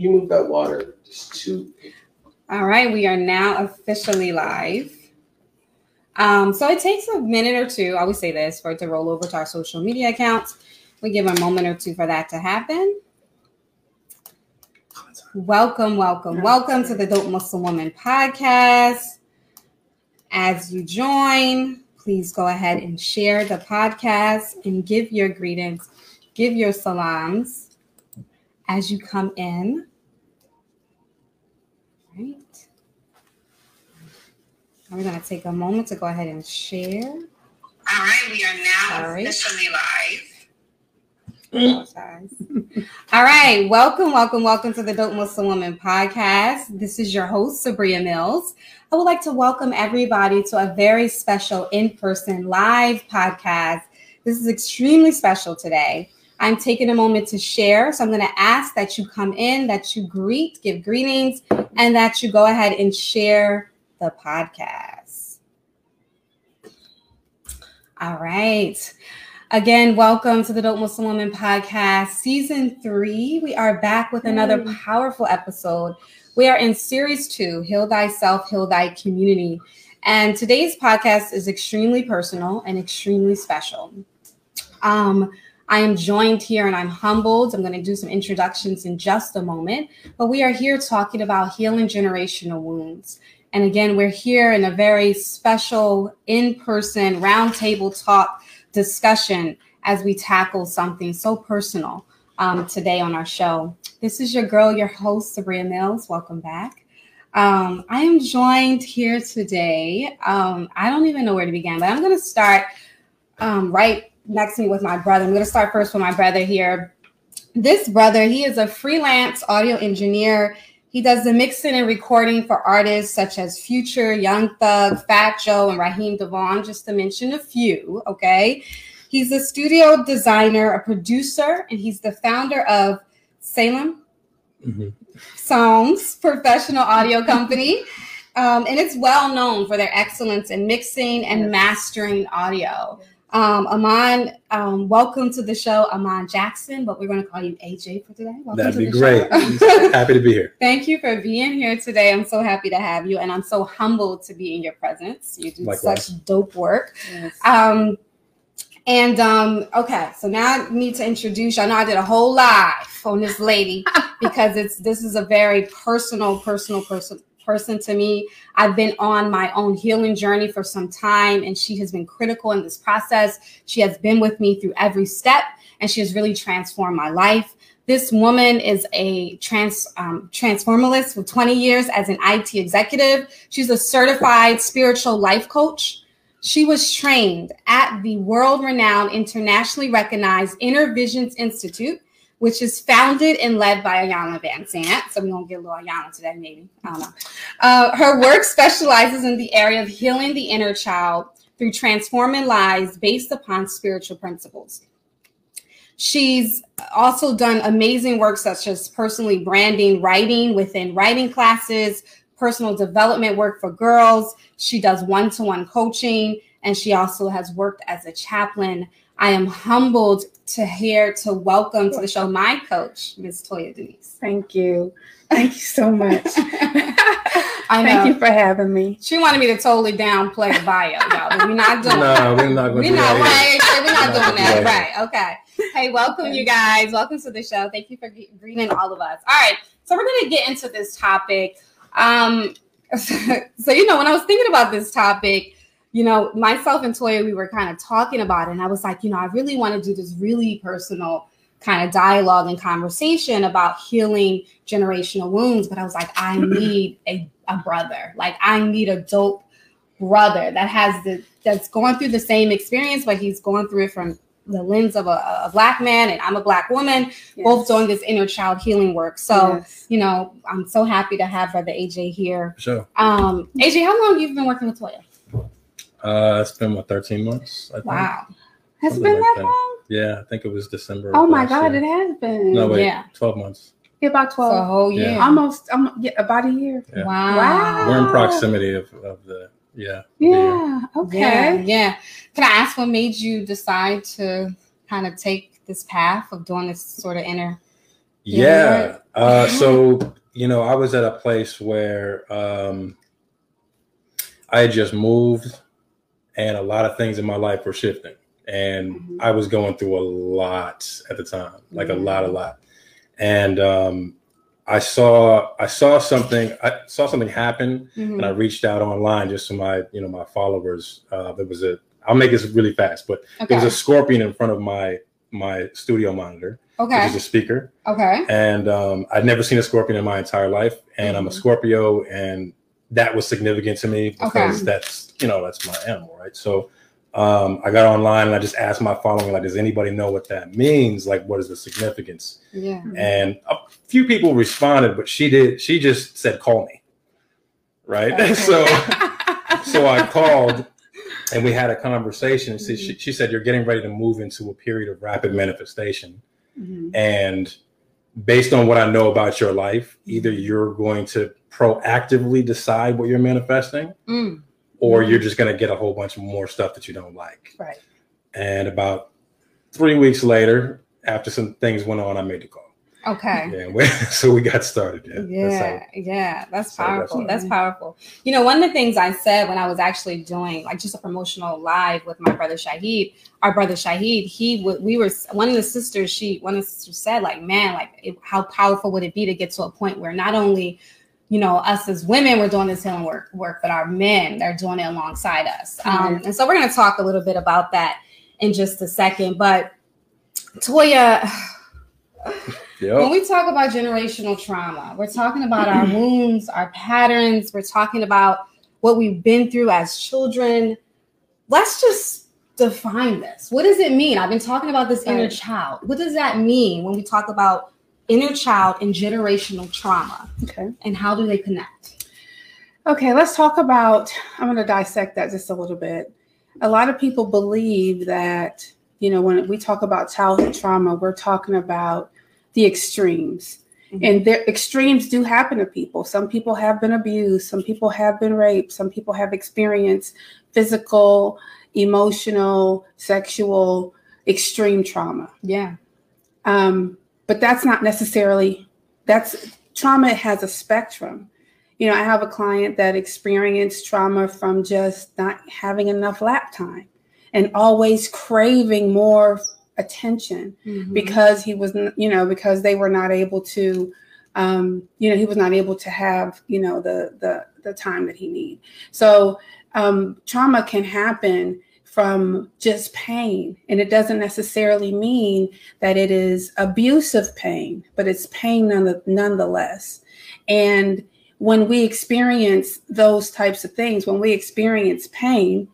You move that water just two. All right, we are now officially live. Um, so it takes a minute or two, I always say this, for it to roll over to our social media accounts. We give a moment or two for that to happen. Welcome, welcome, welcome to the Dope Muslim Woman podcast. As you join, please go ahead and share the podcast and give your greetings, give your salams as you come in. Right. We're going to take a moment to go ahead and share. All right, we are now right. officially live. All right, welcome, welcome, welcome to the Dope Muslim Woman podcast. This is your host, Sabria Mills. I would like to welcome everybody to a very special in person live podcast. This is extremely special today. I'm taking a moment to share. So I'm going to ask that you come in, that you greet, give greetings, and that you go ahead and share the podcast. All right. Again, welcome to the Dope Muslim Woman podcast, season three. We are back with another powerful episode. We are in series two Heal Thyself, Heal Thy Community. And today's podcast is extremely personal and extremely special. Um, I am joined here and I'm humbled. I'm going to do some introductions in just a moment, but we are here talking about healing generational wounds. And again, we're here in a very special in person roundtable talk discussion as we tackle something so personal um, today on our show. This is your girl, your host, Sabria Mills. Welcome back. Um, I am joined here today. Um, I don't even know where to begin, but I'm going to start um, right next to me with my brother. I'm going to start first with my brother here. This brother, he is a freelance audio engineer. He does the mixing and recording for artists such as Future, Young Thug, Fat Joe, and Raheem DeVaughn, just to mention a few. Okay. He's a studio designer, a producer, and he's the founder of Salem Mhm. Songs professional audio company. Um, and it's well known for their excellence in mixing and mastering audio. Um, Amond, um, welcome to the show, Amond Jackson, but we're going to call you AJ for today. Welcome That'd to be the great. show. Happy to be here. Thank you for being here today. I'm so happy to have you, and I'm so humbled to be in your presence. You do Likewise. such dope work. Um, and um, okay, so now I need to introduce you. I know I did a whole live on this lady because it's this is a very personal, personal person person to me. I've been on my own healing journey for some time, and she has been critical in this process. She has been with me through every step, and she has really transformed my life. This woman is a trans um, transformalist with 20 years as an IT executive. She's a certified spiritual life coach. She was trained at the world renowned, internationally recognized Inner Visions Institute, which is founded and led by Iyanla Vanzant. So we're going to get a little Iyanla today, maybe. I don't know. Uh, her work specializes in the area of healing the inner child through transforming lives based upon spiritual principles. She's also done amazing work such as personally branding, writing within writing classes, personal development work for girls. She does one to one coaching, and she also has worked as a chaplain. I am humbled to hear to welcome to the show my coach, Ms. Toyia Denise. Thank you. Thank you so much. I know. Thank you for having me. She wanted me to totally downplay the bio, y'all, but we're not doing No, we're not going We're to do not that. right. We're not Not doing doing that. Right. Okay. Hey, welcome you guys. Welcome to the show. Thank you for greeting all of us. All right. So we're gonna get into this topic. Um, so you know, when I was thinking about this topic, you know, myself and Toyia, we were kind of talking about it, and I was like, you know, I really want to do this really personal kind of dialogue and conversation about healing generational wounds. But I was like, I need a, a brother. Like I need a dope brother that has the that's going through the same experience, but he's going through it from the lens of a, a black man and I'm a black woman, both doing this inner child healing work. So, Yes. you know, I'm so happy to have brother AJ here. Sure. Um, AJ, how long have you been working with Toyia? Uh, it's been what 13 months. I think. Wow. Has it Something been like that that. long? Yeah, I think it was December. Oh my God, year. it has been. No wait, Yeah. 12 months. Yeah, about For a 12. whole Yeah. year. Almost um, yeah, about a year. Yeah. Wow. Wow. We're in proximity of, of the yeah. the- Yeah. Okay. Yeah, yeah. Can I ask what made you decide to kind of take this path of doing this sort of inner Yeah. Uh, so you know, I was at a place where um, I had just moved, and a lot of things in my life were shifting, and Mhm. I was going through a lot at the time, like a lot, a lot. And um, I saw, I saw something, I saw something happen, Mhm. and I reached out online just to my, you know, my followers. Uh, there was a, I'll make this really fast, but there was a scorpion in front of my my studio monitor, which Okay. is a speaker Okay. and um, I'd never seen a scorpion in my entire life, and I'm a Mhm. Scorpio, and that was significant to me because Okay. that's you know that's my animal, right? So um, I got online and I just asked my following, like, does anybody know what that means? Like, what is the significance? Yeah. And a few people responded, but she did. She just said, "Call me," right? Okay. so so I called and we had a conversation. She, Mm-hmm. she, she said, "You're getting ready to move into a period of rapid manifestation." Mhm. And based on what I know about your life, either you're going to proactively decide what you're manifesting, Mm. or you're just going to get a whole bunch of more stuff that you don't like. Right. And about three weeks later, after some things went on, I made the call. Okay. Yeah, we, so we got started. Yeah, That's how- Yeah, yeah, that's So that's powerful. That's powerful. You know, one of the things I said when I was actually doing like just a promotional live with my brother Shahid, our brother Shahid, he would we were one of the sisters. She one of the sisters said like, man, like it, how powerful would it be to get to a point where not only you know us as women we're doing this healing work work, but our men they're doing it alongside us. Um, Mhm. and so we're going to talk a little bit about that in just a second, but. Toyia, Yep. when we talk about generational trauma, we're talking about our wounds, our patterns, we're talking about what we've been through as children. Let's just define this. What does it mean? I've been talking about this inner child. What does that mean when we talk about inner child and generational trauma? Okay. And how do they connect? Okay, let's talk about. I'm going to dissect that just a little bit. A lot of people believe that, you know, when we talk about childhood trauma, we're talking about the extremes. Mhm. And their extremes do happen to people. Some people have been abused, some people have been raped, some people have experienced physical, emotional, sexual, extreme trauma. Yeah. um, but that's not necessarily that's trauma has a spectrum you know i have a client that experienced trauma from just not having enough lap time and always craving more attention Mhm. because he was you know because they were not able to um, you know he was not able to have you know the the the time that he need so um, trauma can happen from just pain and it doesn't necessarily mean that it is abusive pain but it's pain none- nonetheless and when we experience those types of things when we experience pain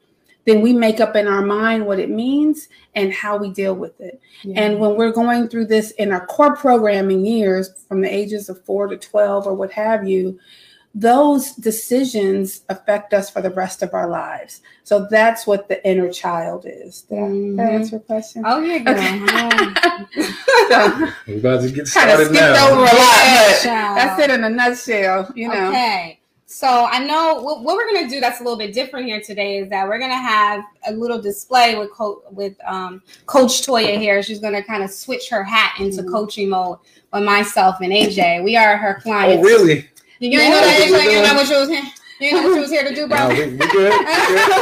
then we make up in our mind what it means and how we deal with it Yeah. and when we're going through this in our core programming years from the ages of four to 12 or what have you, those decisions affect us for the rest of our lives. So that's what the inner child is. Did, I- did Mhm. that answer your question? oh yeah, girl. Okay. So, We're about to get kind of started skipped now. over a lot, but that's it in a nutshell, you know. Okay. So I know what, what we're gonna do that's a little bit different here today is that we're gonna have a little display with Co- with um, Coach Toyia here. She's gonna kind of switch her hat into Mhm. coaching mode with myself and AJ. We are her clients. Oh, really? You didn't know that Yeah. AJ? You didn't know what you was here. You didn't know what you was here to do, bro. No, we, we good. We good.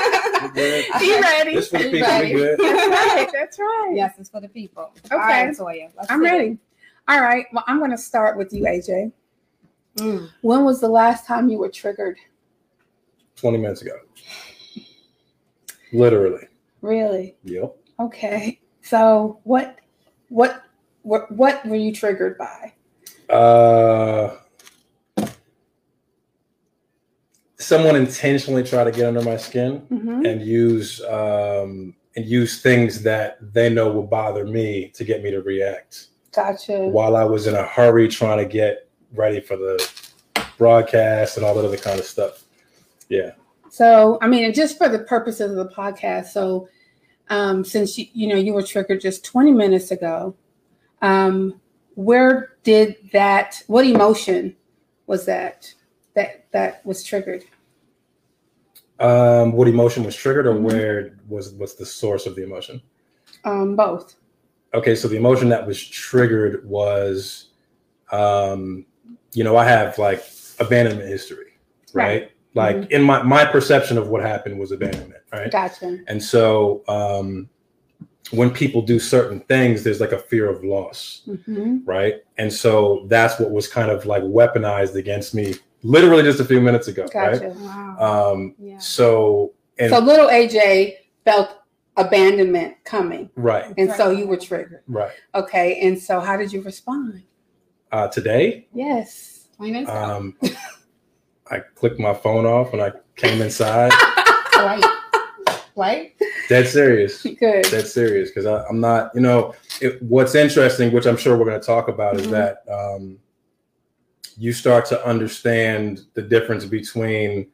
We good. Be ready. This for the You people. ready? We good. That's right. That's right. yes, it's for the people. Okay. All right, Toyia. I'm see it. ready. All right. Well, I'm going to start with you, AJ. Mm. When was the last time you were triggered? 20 minutes ago. Literally. Really? Yep. Okay. So what what what what were you triggered by? Uh, someone intentionally try to get under my skin Mm-hmm. and use um, and use things that they know will bother me to get me to react. Gotcha. While I was in a hurry trying to get ready for the broadcast and all that other kind of stuff. Yeah. So I mean, just for the purposes of the podcast, so um, since you you know you were triggered just 20 minutes ago, um, where did that? What emotion was that that that was triggered? Um, what emotion was triggered, or where was what's the source of the emotion? Um, both. okay, so the emotion that was triggered was, um, you know, I have like abandonment history, right? Like in my my perception of what happened was abandonment, right? Gotcha. And so um, when people do certain things, there's like a fear of loss, hmm right? And so that's what was kind of like weaponized against me, literally just a few minutes ago, Gotcha. Wow. right? Um, yeah. so and so little AJ felt abandonment coming, right, and so you were triggered. right. Okay, and so how did you respond? Uh, today, Yes. Um, I clicked my phone off and I came inside. Right. Right. Dead serious. Good. Dead serious because I'm not, you know, it, what's interesting, which I'm sure we're going to talk about, is Mhm. that um, you start to understand the difference between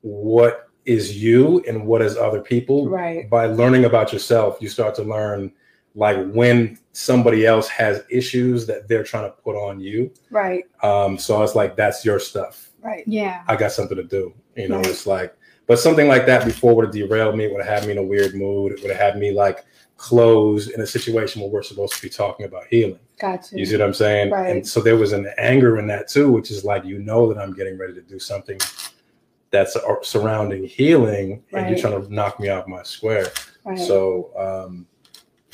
what is you and what is other people. Right. By learning about yourself, you start to learn like when somebody else has issues that they're trying to put on you. Right. Um, so it's like that's your stuff. Right. Yeah. I got something to do. You know, Right. it's like, but something like that before would have derailed me, would have had me in a weird mood. It would have had me like closed in a situation where we're supposed to be talking about healing. Gotcha. You see what I'm saying? Right. And so there was an anger in that too, which is like, you know, that I'm getting ready to do something that's uh, surrounding healing and you're trying to knock me off my square. right. So, um,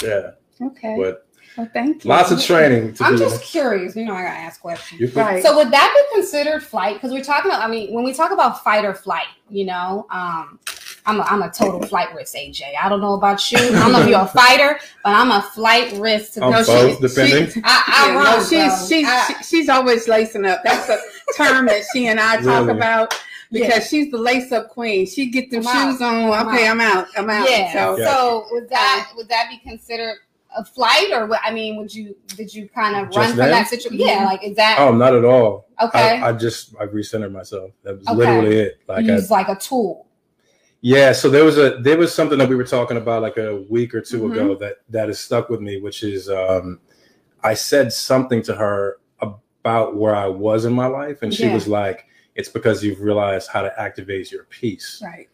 yeah, okay. but well, thank you. lots of training to I'm do. just curious. You know, I gotta ask questions. Right. So would that be considered flight? Because we're talking about, I mean, when we talk about fight or flight, you know, um, I'm a, I'm a total flight risk, AJ. I don't know about you. I don't know if you're a fighter, but I'm a flight risk. To I'm go. both, She- depending. she- I, I Yeah, no, she's she's I- she's always lacing up. That's a term that she and I talk Really? about because Yeah. she's the lace up queen. She get the I'm shoes on. I'm okay, out. I'm out. I'm out. yeah. So Yeah. So would that would that be considered a flight, or what? I mean, would you did you kind of Just run from then? that situation? Yeah, like is that Oh, not at all. okay? I, I just I recentered myself. That was Okay. literally it. Like I, Use like a tool. Yeah, so there was a there was something that we were talking about like a week or 2 Mhm. ago that that has stuck with me, which is um I said something to her about where I was in my life, and she Yeah. was like, "It's because you've realized how to activate your peace." right.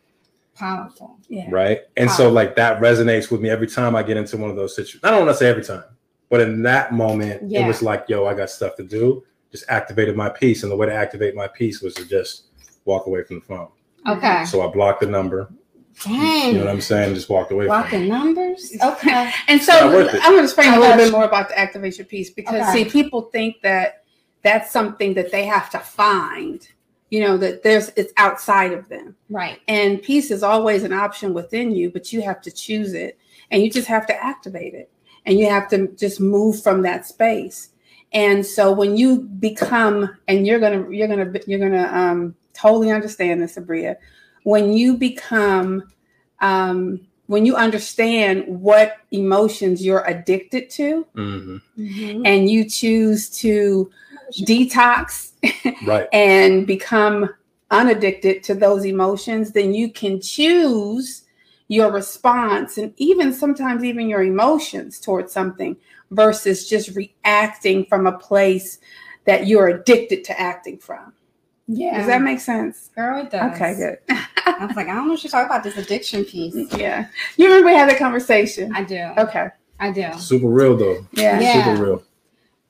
Powerful. Yeah. Right. And so like that resonates with me every time I get into one of those situations. I don't want to say every time, but in that moment, it was like, yo, I got stuff to do. Just activated my peace. And the way to activate my peace was to just walk away from the phone. Okay. So I blocked the number. Dang. You know what I'm saying? Just walked away from. Blocking numbers. Okay. And so not worth it. I'm going to explain a little bit more about the activation piece because Okay. see, people think that that's something that they have to find. You know that there's it's outside of them. Right. And peace is always an option within you, but you have to choose it and you just have to activate it and you have to just move from that space. And so when you become, and you're gonna, you're gonna, you're gonna um, totally understand this, Abria. When you become, um, when you understand what emotions you're addicted to, Mhm. Mhm. and you choose to detox Right. and become unaddicted to those emotions, then you can choose your response and even sometimes even your emotions towards something versus just reacting from a place that you're addicted to acting from. Yeah. Does that make sense? Girl, it does. Okay, good. I was like, I don't know what you're talking about this addiction piece. yeah. You remember we had that conversation? I do. Okay. I do. Super real though. Yeah. Yeah. Super real.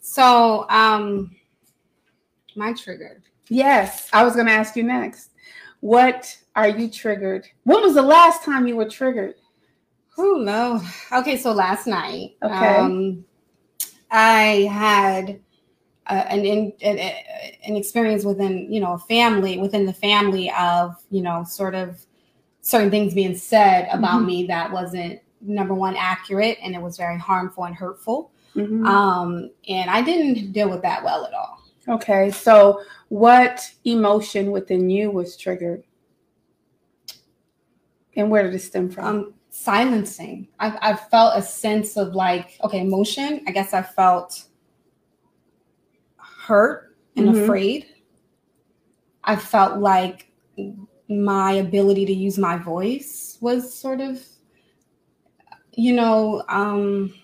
So, um, my trigger. Yes. I was going to ask you next. What are you triggered? When was the last time you were triggered? Oh no. Okay, so last night, Okay. um, I had uh, an, in, an an experience within you know a family within the family of you know sort of certain things being said about Mhm. me that wasn't number one accurate and it was very harmful and hurtful. Mhm. Um, and I didn't deal with that well at all. Okay, so what emotion within you was triggered? And where did it stem from? um silencing I've, I've felt a sense of like okay emotion i guess i felt hurt and Mhm. afraid i felt like my ability to use my voice was sort of you know um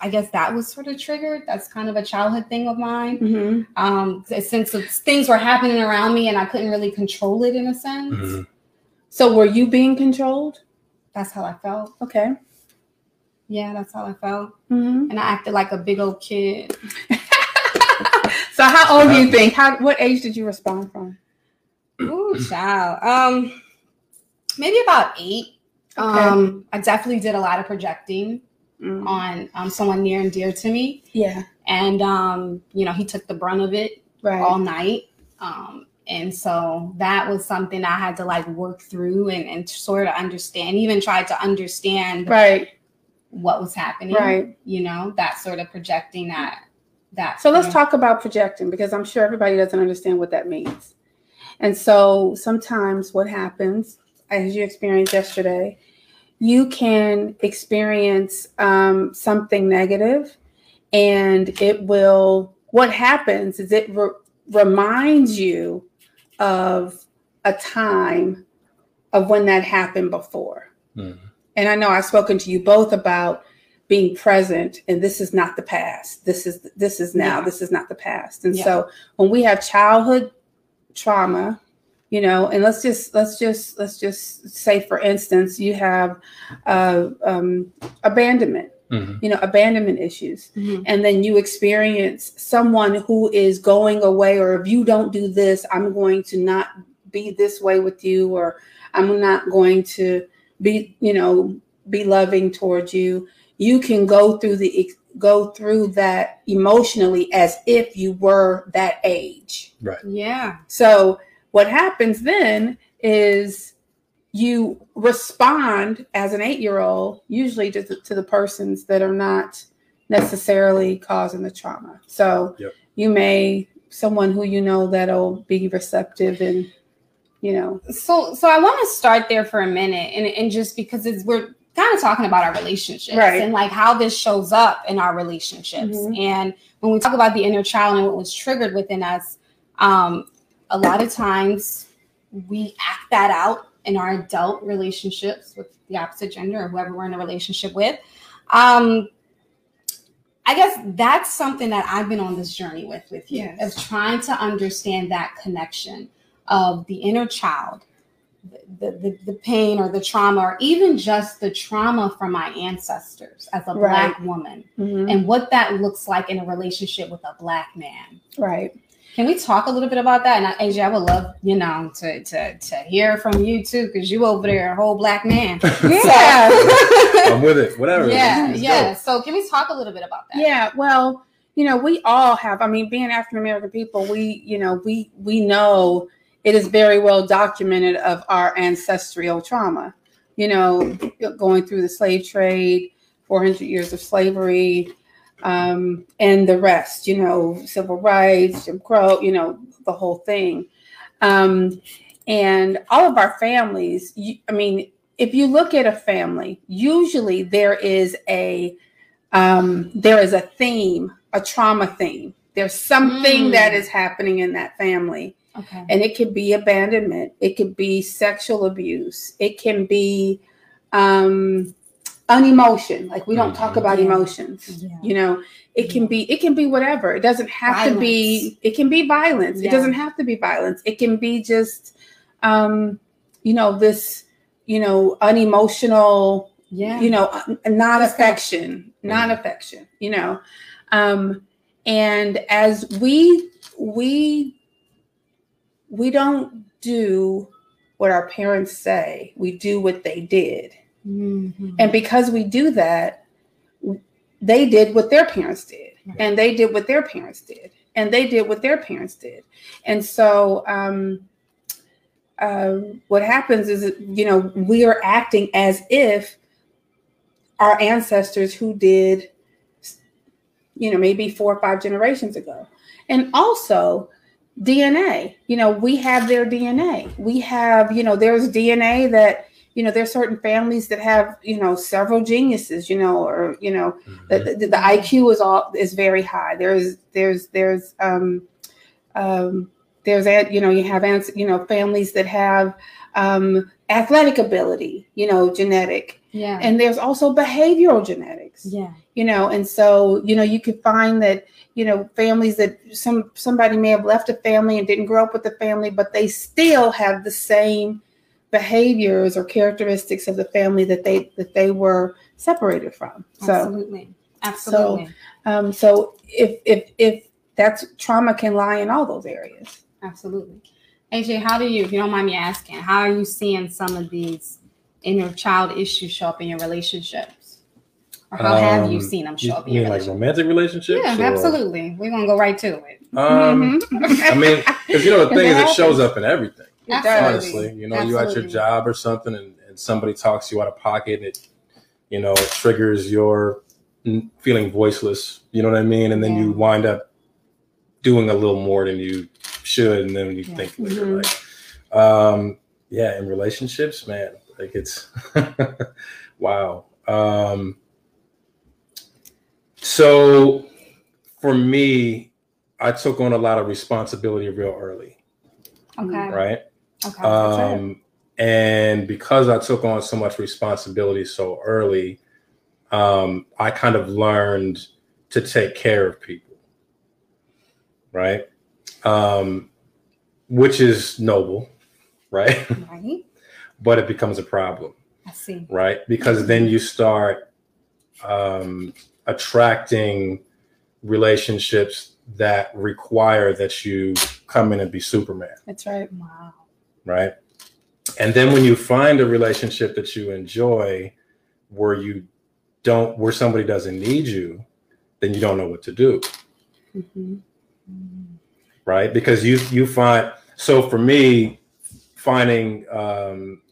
i guess that was sort of triggered that's kind of a childhood thing of mine Mhm. um a sense of things were happening around me and i couldn't really control it in a sense Mhm. So were you being controlled? that's how i felt Okay. Yeah, that's how I felt. Mhm. And I acted like a big old kid. So how old do you think? How what age did you respond from? Ooh, child. Um, maybe about eight. Okay. Um, I definitely did a lot of projecting Mm. on um, someone near and dear to me, Yeah. and um, you know, he took the brunt of it Right. all night. Um, and so that was something I had to like work through and, and sort of understand, even try to understand right. what was happening. Right. You know, that sort of projecting that that So let's talk about projecting because I'm sure everybody doesn't understand what that means. And so sometimes what happens, as you experienced yesterday, you can experience um, something negative, and it will. What happens is it re- reminds you of a time of when that happened before. Mhm. And I know I've spoken to you both about being present and this is not the past. This is this is now. Yeah. This is not the past. And Yeah. so when we have childhood trauma, you know, and let's just let's just let's just say for instance, you have uh, um, abandonment, Mhm. you know, abandonment issues Mhm. and then you experience someone who is going away or if you don't do this i'm going to not be this way with you or i'm not going to be you know be loving towards you you can go through the go through that emotionally as if you were that age right yeah. so what happens then is you respond as an eight year old, usually to the, to the persons that are not necessarily causing the trauma. So Yep. you may, someone who you know that'll be receptive and, you know, So so I want to start there for a minute and, and just because it's we're kind of talking about our relationships Right. and like how this shows up in our relationships. Mhm. And when we talk about the inner child and what was triggered within us, um, a lot of times we act that out in our adult relationships with the opposite gender or whoever we're in a relationship with. Um, I guess that's something that I've been on this journey with with you Yes. of trying to understand that connection of the inner child, the, the, the pain or the trauma, or even just the trauma from my ancestors as a Right. black woman, mhm, and what that looks like in a relationship with a black man. right. Can we talk a little bit about that? And I- AJ, I would love, you know, to to to hear from you too, because you over there a whole black man. Yeah. I'm with it. Whatever. yeah, Let's go. yeah. So can we talk a little bit about that? Yeah, well, you know, we all have. I mean, being African American people, we, you know, we we know it is very well documented of our ancestral trauma. You know, going through the slave trade, four hundred years of slavery, um, and the rest. You know, civil rights, Jim Crow. You know, the whole thing. Um, and all of our families. You, I mean, if you look at a family, usually there is a um, there is a theme, a trauma theme. There's something Mm. that is happening in that family, Okay. and it could be abandonment, it could be sexual abuse, it can be um, unemotion. Like we don't talk about Yeah. emotions. Yeah. You know, it can be it can be whatever. It doesn't have to be. It can be violence. It doesn't have to be violence. It can be just, um, you know, this, you know, unemotional Yeah. you know uh, not That's affection not affection you know um and as we we we don't do what our parents say we do what they did Mhm. and because we do that they did what their parents did. And they did what their parents did. And they did what their parents did. And so um uh, what happens is you know we are acting as if our ancestors who did you know maybe four or five generations ago. And also dna you know we have their dna we have you know there's dna that you know there's certain families that have you know several geniuses you know or you know the, Mhm. the, the IQ is all is very high. There's there's there's um um there's a- you know you have ans- you know families that have um athletic ability, you know, genetic. Yeah. And there's also behavioral genetics. yeah. You know, and so you know you could find that you know families that some somebody may have left a family and didn't grow up with the family but they still have the same behaviors or characteristics of the family that they that they were separated from. So Absolutely. Absolutely. um, so if if if that's trauma can lie in all those areas. Absolutely. AJ, how do you, if you don't mind me asking, how are you seeing some of these inner child issues show up in your relationships? Or how have you Um, seen them You show up in mean your like romantic relationships? Yeah, or- absolutely. We're gonna go right to it. Um, Mhm. I mean, because you know the thing is, it happens. shows up in everything. It does. Absolutely. Honestly, you know, you at your job or something, and, and somebody talks you out of pocket, and it, you know, it triggers your feeling voiceless. You know what I mean? And then you wind up doing a little more than you should, and then you Yeah. think later, Mhm. like, um, yeah, in relationships, man, like it's wow. Um, so for me, I took on a lot of responsibility real early, Okay. right? Okay. Um, and because I took on so much responsibility so early, um, I kind of learned to take care of people, right? Um, which is noble, right? right. but it becomes a problem, I see. right? Because then you start um, attracting relationships that require that you come in and be Superman, That's right. Wow. Right? And then when you find a relationship that you enjoy where you don't, where somebody doesn't need you, then you don't know what to do, hmm right? Because you you find so for me, finding um,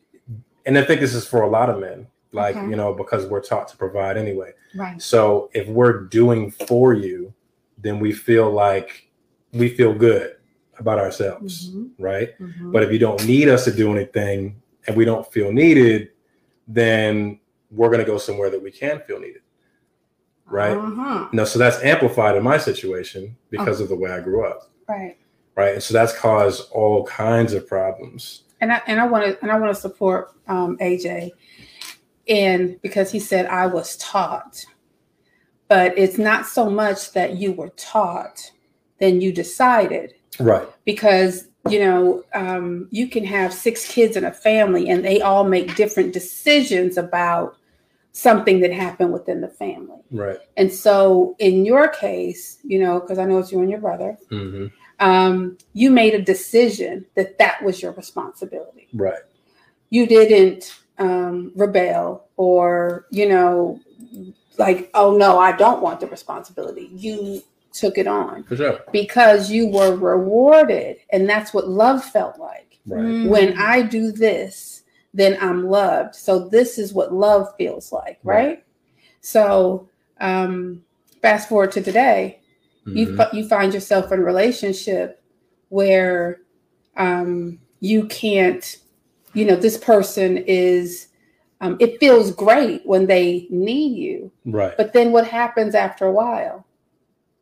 and I think this is for a lot of men, like Okay. you know, because we're taught to provide anyway. Right. So if we're doing for you, then we feel like we feel good about ourselves, Mhm. right? Mhm. But if you don't need us to do anything and we don't feel needed, then we're going to go somewhere that we can feel needed. Right. Uh-huh. No, so that's amplified in my situation because of the way I grew up. Right. Right. And so that's caused all kinds of problems. And I and I want to and I want to support um, AJ, and because he said I was taught, but it's not so much that you were taught, then you decided. Right. Because you know um, you can have six kids in a family, and they all make different decisions about something that happened within the family. Right. And so, in your case, you know, because I know it's you and your brother, hmm um, you made a decision that that was your responsibility Right. you didn't um, rebel or you know like oh no i don't want the responsibility you took it on For sure. because you were rewarded and that's what love felt like Right. Mm. when i do this then i'm loved so this is what love feels like right, Right. so um, fast forward to today you Mhm. fi- you find yourself in a relationship where um, you can't you know this person is um, it feels great when they need you Right. but then what happens after a while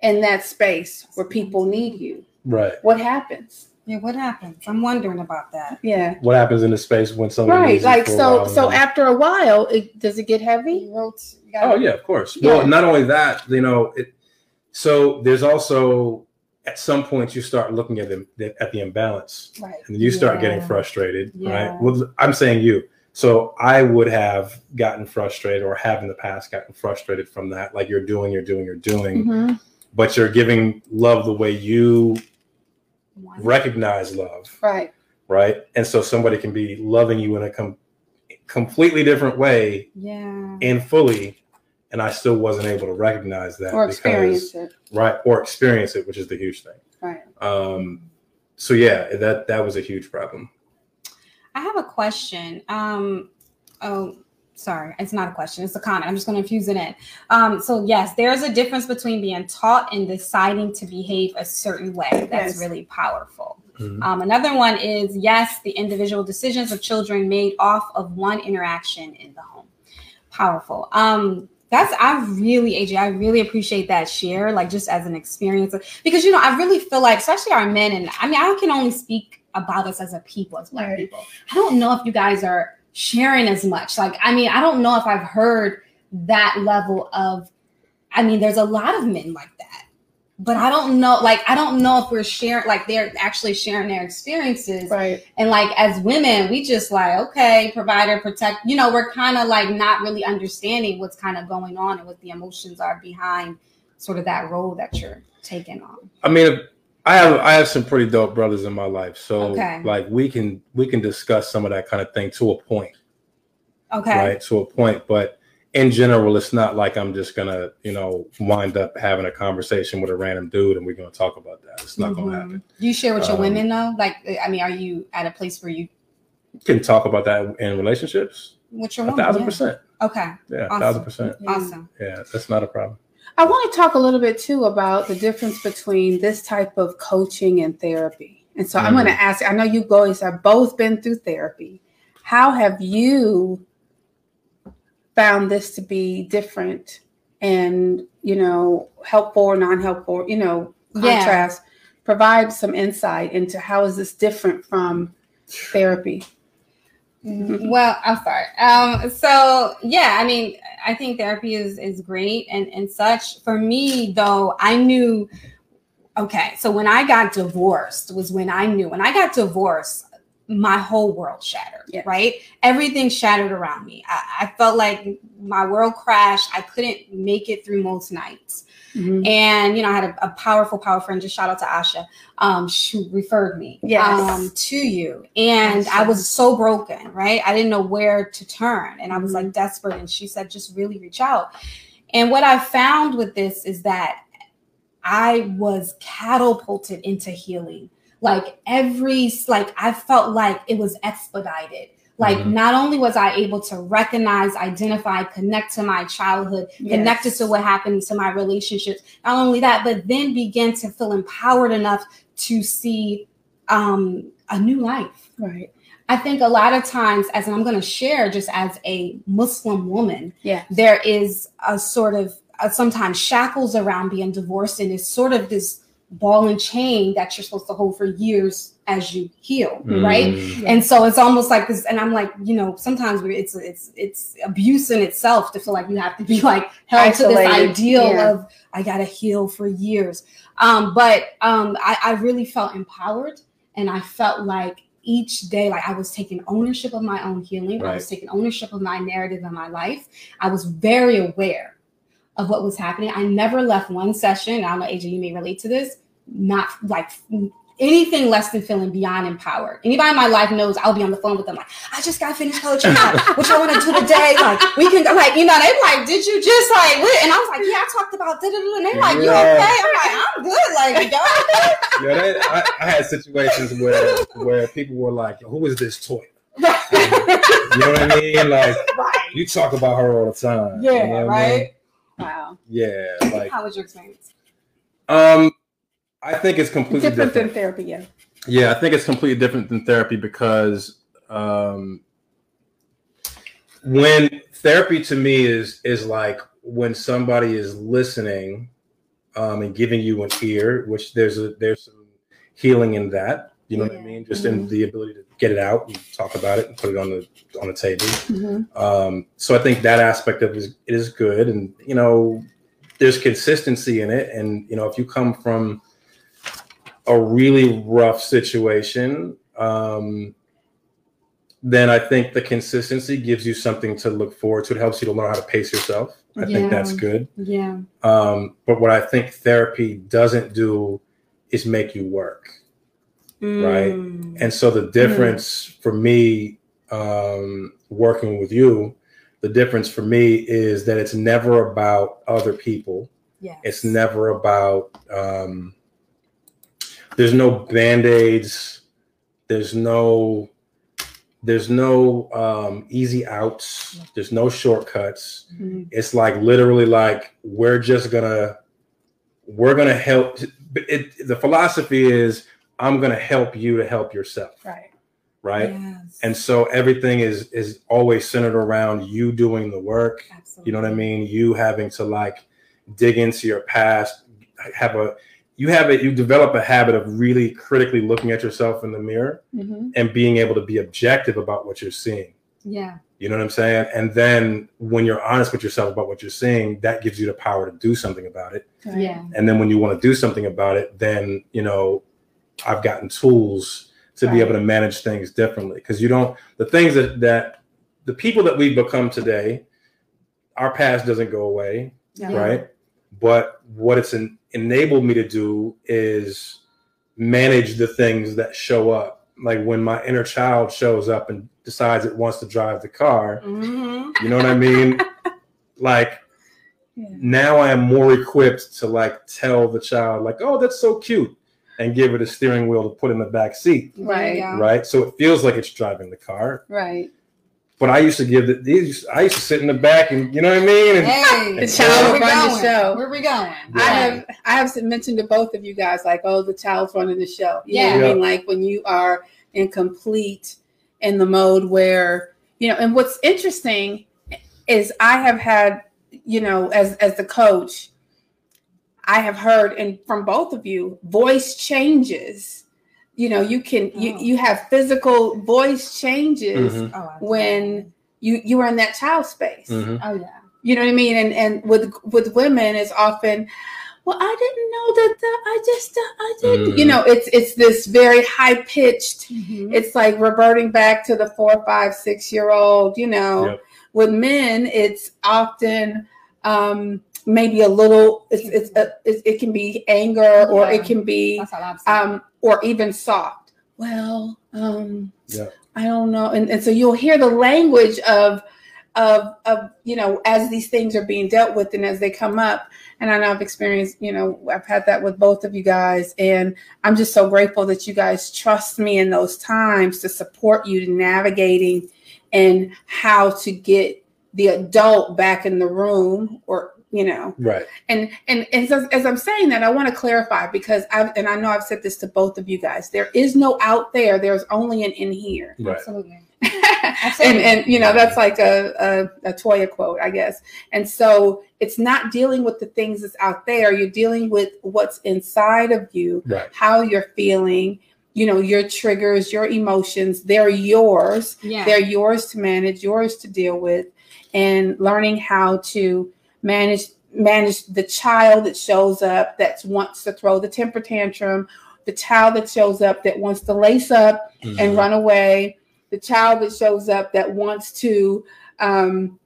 in that space where people need you Right. what happens Yeah, what happens? I'm wondering about that. yeah What happens in the space when somebody right needs you like for a so while so and- after a while it does it get heavy You wrote. You got Oh yeah, of course. Yeah. Well, not only that, you know, it. So there's also at some point you start looking at the at the imbalance, right and you start getting frustrated, Yeah. right? Well, I'm saying you. So I would have gotten frustrated, or have in the past gotten frustrated from that. Like you're doing, you're doing, you're doing, Mhm. But you're giving love the way you recognize love, right right? And so somebody can be loving you in a com- completely different way Yeah. and fully, and I still wasn't able to recognize that or experience it right or experience it which is the huge thing right um so yeah that that was a huge problem I have a question. Um, oh, sorry, it's not a question; it's a comment. I'm just going to infuse it in. Um, so yes, there's a difference between being taught and deciding to behave a certain way. That's Yes. really powerful. Mhm. Um, another one is yes, the individual decisions of children made off of one interaction in the home. Powerful. Um, that's I really, AJ, I really appreciate that share, like just as an experience, because you know, I really feel like, especially our men, and I mean, I can only speak about us as a people, as black Right. people. I don't know if you guys are sharing as much. Like, I mean, I don't know if I've heard that level of. I mean, there's a lot of men like that but I don't know. Like I don't know if we're sharing. Like they're actually sharing their experiences. Right. And like as women, we just like okay, provider, protect. You know, we're kind of like not really understanding what's kind of going on and what the emotions are behind sort of that role that you're taking on. I mean, I have I have some pretty dope brothers in my life, so Okay. like we can we can discuss some of that kind of thing to a point, Okay. right? To a point, but in general, it's not like I'm just gonna you know wind up having a conversation with a random dude and we're gonna talk about that. It's not Mhm. gonna happen. Do you share with your Um, women though? Like, I mean, are you at a place where you can talk about that in relationships, with your a woman? thousand Yeah. percent. Okay. Yeah, a Awesome. thousand percent. Awesome. Yeah, that's not a problem. I want to talk a little bit too about the difference between this type of coaching and therapy. And so I'm Mhm. going to ask I know you boys have both been through therapy. How have you found this to be different and, you know, helpful or non helpful, you know, Yeah. contrast? Provide some insight into how is this different from therapy? Well, I'll start. Um, so yeah, I mean, I think therapy is is great and and such. For me, though, I knew. Okay, so when I got divorced was when I knew. When I got divorced, my whole world shattered. Yes. Right, everything shattered around me. I, I felt like my world crashed. I couldn't make it through most nights. Mhm. And you know, I had a, a powerful, powerful friend. Just shout out to Asha. Um, she referred me Yes. um, to you, and I was so broken. Right, I didn't know where to turn, and I was like desperate. And she said, just really reach out. And what I found with this is that I was catapulted into healing. Like every, like I felt like it was expedited. Like Mhm. not only was I able to recognize, identify, connect to my childhood, connected Yes. to what happened to my relationships. Not only that, but then begin to feel empowered enough to see um, a new life. Right. I think a lot of times, as I'm going to share, just as a Muslim woman, Yeah. there is a sort of uh, sometimes shackles around being divorced, and it's sort of this ball and chain that you're supposed to hold for years as you heal, right? Mm. And so it's almost like this, and I'm like, you know, sometimes it's it's it's abuse in itself to feel like you have to be like held to this ideal yeah. of I gotta heal for years. Um, but um, I, I really felt empowered, and I felt like each day, like I was taking ownership of my own healing. I was taking ownership of my narrative in my life. I was very aware of what was happening. I never left one session. I don't know, AJ, you may relate to this. Not like anything less than feeling beyond empowered. Anybody in my life knows I'll be on the phone with them like, I just got finished coaching. Like, what y'all want to do today? Like, we can like, you know, they like, did you just like, what? and I was like, yeah, I talked about da da da. And they like, you Yeah. okay? I'm like, I'm good. Like, y'all? Yeah, that, I, I had situations where where people were like, "Who is this toy?" Right. You know what I mean? Like right. you talk about her all the time. Yeah, you know what I mean? Wow. Yeah, like How was your experience? um, I think it's completely Different different. than therapy, yeah. Yeah, I think it's completely different than therapy because um, when therapy to me is is like when somebody is listening um, and giving you an ear, which there's a there's some healing in that. You know what I mean? Just in the ability to get it out and talk about it and put it on the on the table. Mhm. Um, so I think that aspect of it is, it is good, and you know, there's consistency in it. And you know, if you come from a really rough situation, um, then I think the consistency gives you something to look forward to. It helps you to learn how to pace yourself. I think that's good. Yeah. Um, but what I think therapy doesn't do is make you work. Right. Mm. And so the difference for me, um, working with you, the difference for me is that it's never about other people. Yes. It's never about, um, there's no band-aids. There's no, there's no um, easy outs. There's no shortcuts. Mhm. It's like literally like, we're just gonna, we're gonna help. It, the philosophy is, I'm gonna help you to help yourself Right. right Yes. and so everything is is always centered around you doing the work Absolutely. you know what i mean you having to like dig into your past have a you have it you develop a habit of really critically looking at yourself in the mirror Mhm. and being able to be objective about what you're seeing Yeah. You know what I'm saying? And then when you're honest with yourself about what you're seeing, that gives you the power to do something about it. Yeah. And then when you want to do something about it, then, you know, I've gotten tools to be able to manage things differently. Because you don't, the things that, that the people that we've become today, our past doesn't go away, Yeah. Yeah. right? But what it's en- enabled me to do is manage the things that show up. Like when my inner child shows up and decides it wants to drive the car, hmm you know what I mean? like Yeah. now I am more equipped to like tell the child like, "Oh, that's so cute," and give it a steering wheel to put in the back seat, Right. right? So it feels like it's driving the car. Right. But I used to give the these. I used to sit in the back, and you know what I mean. And Hey, The child where will run the show. Where we going? I have I have mentioned to both of you guys like, oh, the child's running the show. You know what Yeah. I mean? Like when you are in complete in the mode where you know. And what's interesting is I have had you know as as the coach, I have heard and from both of you voice changes. You know, you can you Oh. you have physical voice changes Mhm. Oh, when you you are in that child space Mhm. Oh yeah. you know what I mean? And and with with women, it's often, well, I didn't know that. The, I just, uh, I didn't. Mhm. You know, it's it's this very high pitched. Mhm. It's like reverting back to the four, five, six year old. You know, Yep. with men, it's often um, maybe a little. It's it's, a, it's it can be anger or Yeah. it can be That's all I've seen. um, or even soft. Well, um, Yeah. I don't know, and, and so you'll hear the language of, of, of you know, as these things are being dealt with and as they come up. And I know I've experienced, you know, I've had that with both of you guys, and I'm just so grateful that you guys trust me in those times to support you to navigating and how to get the adult back in the room or you know Right. and and, and so, as i'm saying that i want to clarify because i've and i know i've said this to both of you guys there is no out there there's only an in here Right. Absolutely. and and you know that's like a, a a Toyia quote i guess and so it's not dealing with the things that's out there you're dealing with what's inside of you Right. how you're feeling you know your triggers your emotions they're yours Yeah. they're yours to manage, yours to deal with, and learning how to manage manage the child that shows up that wants to throw the temper tantrum, the child that shows up that wants to lace up and Mhm. run away, the child that shows up that wants to um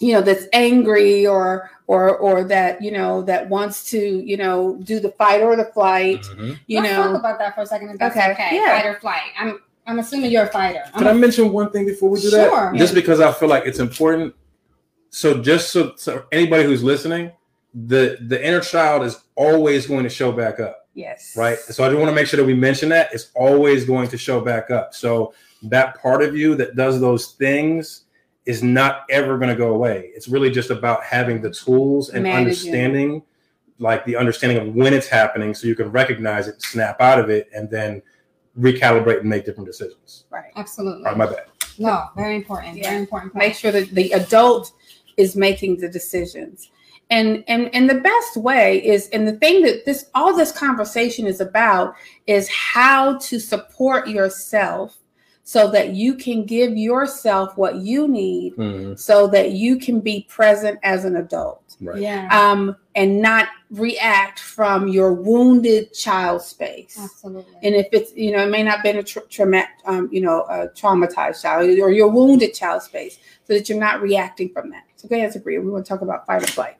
you know that's angry or or or that you know that wants to you know do the fight or the flight Mhm. you Let's know talk about that for a second. That's Okay. okay. Yeah. Fight or flight. I'm I'm assuming you're a fighter. I'm Can I a- mention one thing before we do Sure. that? Just because I feel like it's important. So just so, so anybody who's listening, the the inner child is always going to show back up, yes right? So I just want to make sure that we mention that it's always going to show back up. So that part of you that does those things is not ever going to go away. It's really just about having the tools and Managing. understanding, like the understanding of when it's happening, so you can recognize it, snap out of it, and then recalibrate and make different decisions. right Absolutely. All right, my bad. No, very important. Yeah. Very important. make sure that the adult is making the decisions and and and the best way is and the thing that this all this conversation is about is how to support yourself so that you can give yourself what you need Mhm. so that you can be present as an adult Right. Yeah. um and not react from your wounded child space Absolutely. and if it's you know it may not been a tra- trauma um, you know a traumatized child or your wounded child space so that you're not reacting from that so go ahead Sabria. we want to talk about fight or flight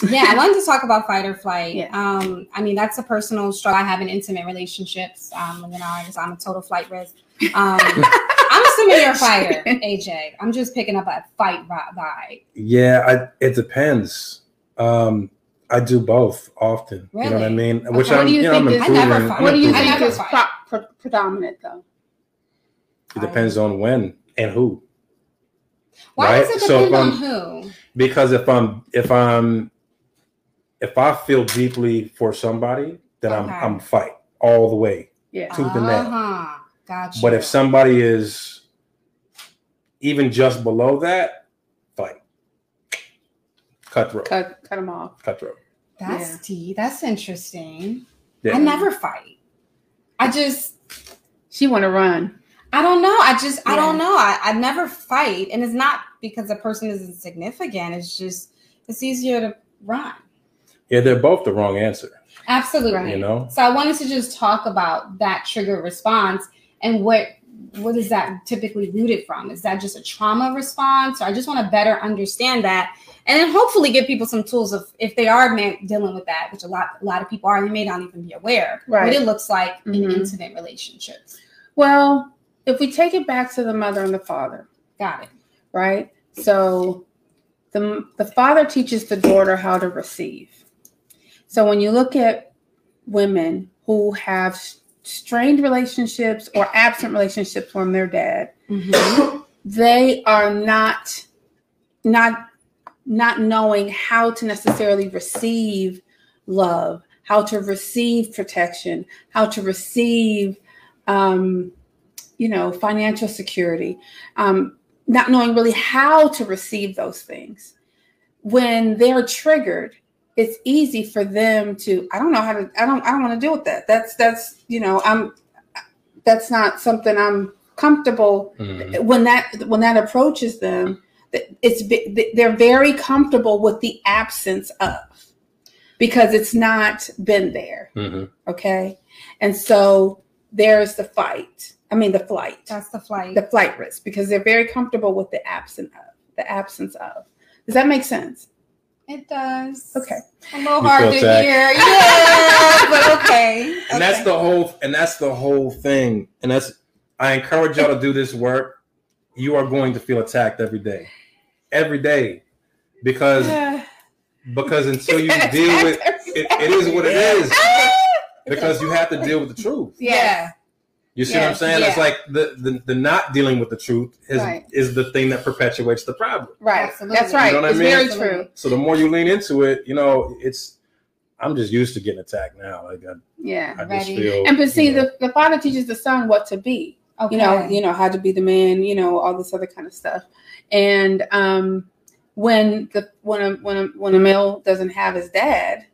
yeah, I wanted to talk about fight or flight. Yeah. Um, I mean, that's a personal struggle. I have in intimate relationships. Um, you know, I- I'm a total flight risk. Um, I'm assuming you're a fighter, AJ. I'm just picking up a fight vi- vibe. Yeah, I, it depends. Um, I do both often. You know what I Really? mean? Okay. Which What I'm, do you you know, I'm think is- I never fight. I'm what do you think is pro- pro- predominant though It depends on when and who. Why does Right? it So depend if on I'm- who? Because if I'm if I'm if I feel deeply for somebody, then Okay. I'm I'm fight all the way. yeah Tooth and nail. Uh-huh. Gotcha. But if somebody is even just below that, fight. Cutthroat. cut cut them off Cutthroat. that's Yeah. tea. That's interesting. Yeah. I never fight. I just she want to run I don't know. I just I don't know. I, I never fight, and it's not because the person is insignificant. It's just it's easier to run. Yeah, they're both the wrong answer. Absolutely. You know, So I wanted to just talk about that trigger response and what what is that typically rooted from? Is that just a trauma response? Or I just want to better understand that, and then hopefully give people some tools of if they are ma- dealing with that, which a lot a lot of people are, they may not even be aware Right. what it looks like Mhm. in intimate relationships. Well, if we take it back to the mother and the father, Got it. right? So the the father teaches the daughter how to receive. So when you look at women who have strained relationships or absent relationships from their dad, Mhm. they are not not not knowing how to necessarily receive love, how to receive protection, how to receive um, you know financial security, um, not knowing really how to receive those things. When they're triggered, it's easy for them to I don't know how to I don't I don't want to deal with that. That's that's you know I'm that's not something I'm comfortable Mhm. when that when that approaches them it's they're very comfortable with the absence of because it's not been there Mhm. okay and so there's the fight i mean the flight. That's the flight. the flight risk because they're very comfortable with the absence of the absence of. Does that make sense? It does. okay. A little You hard to attacked? hear. Yeah, but okay. and that's the whole and that's the whole thing. And that's i encourage y'all to do this work. You are going to feel attacked every day. Every day. Because because until you deal with it, it is what it is. Because you have to deal with the truth. Yeah. You see what i'm Yes, saying? It's like the, the the not dealing with the truth is Right. is the thing that perpetuates the problem. Right. Absolutely. that's right. You know what I it's mean? very true. So the more you lean into it you know it's i'm just used to getting attacked now. Like i, yeah. I just Ready. feel and but see know, the, the father teaches the son what to be Okay. you know you know how to be the man you know all this other kind of stuff. And um when the when a when a when a male doesn't have his dad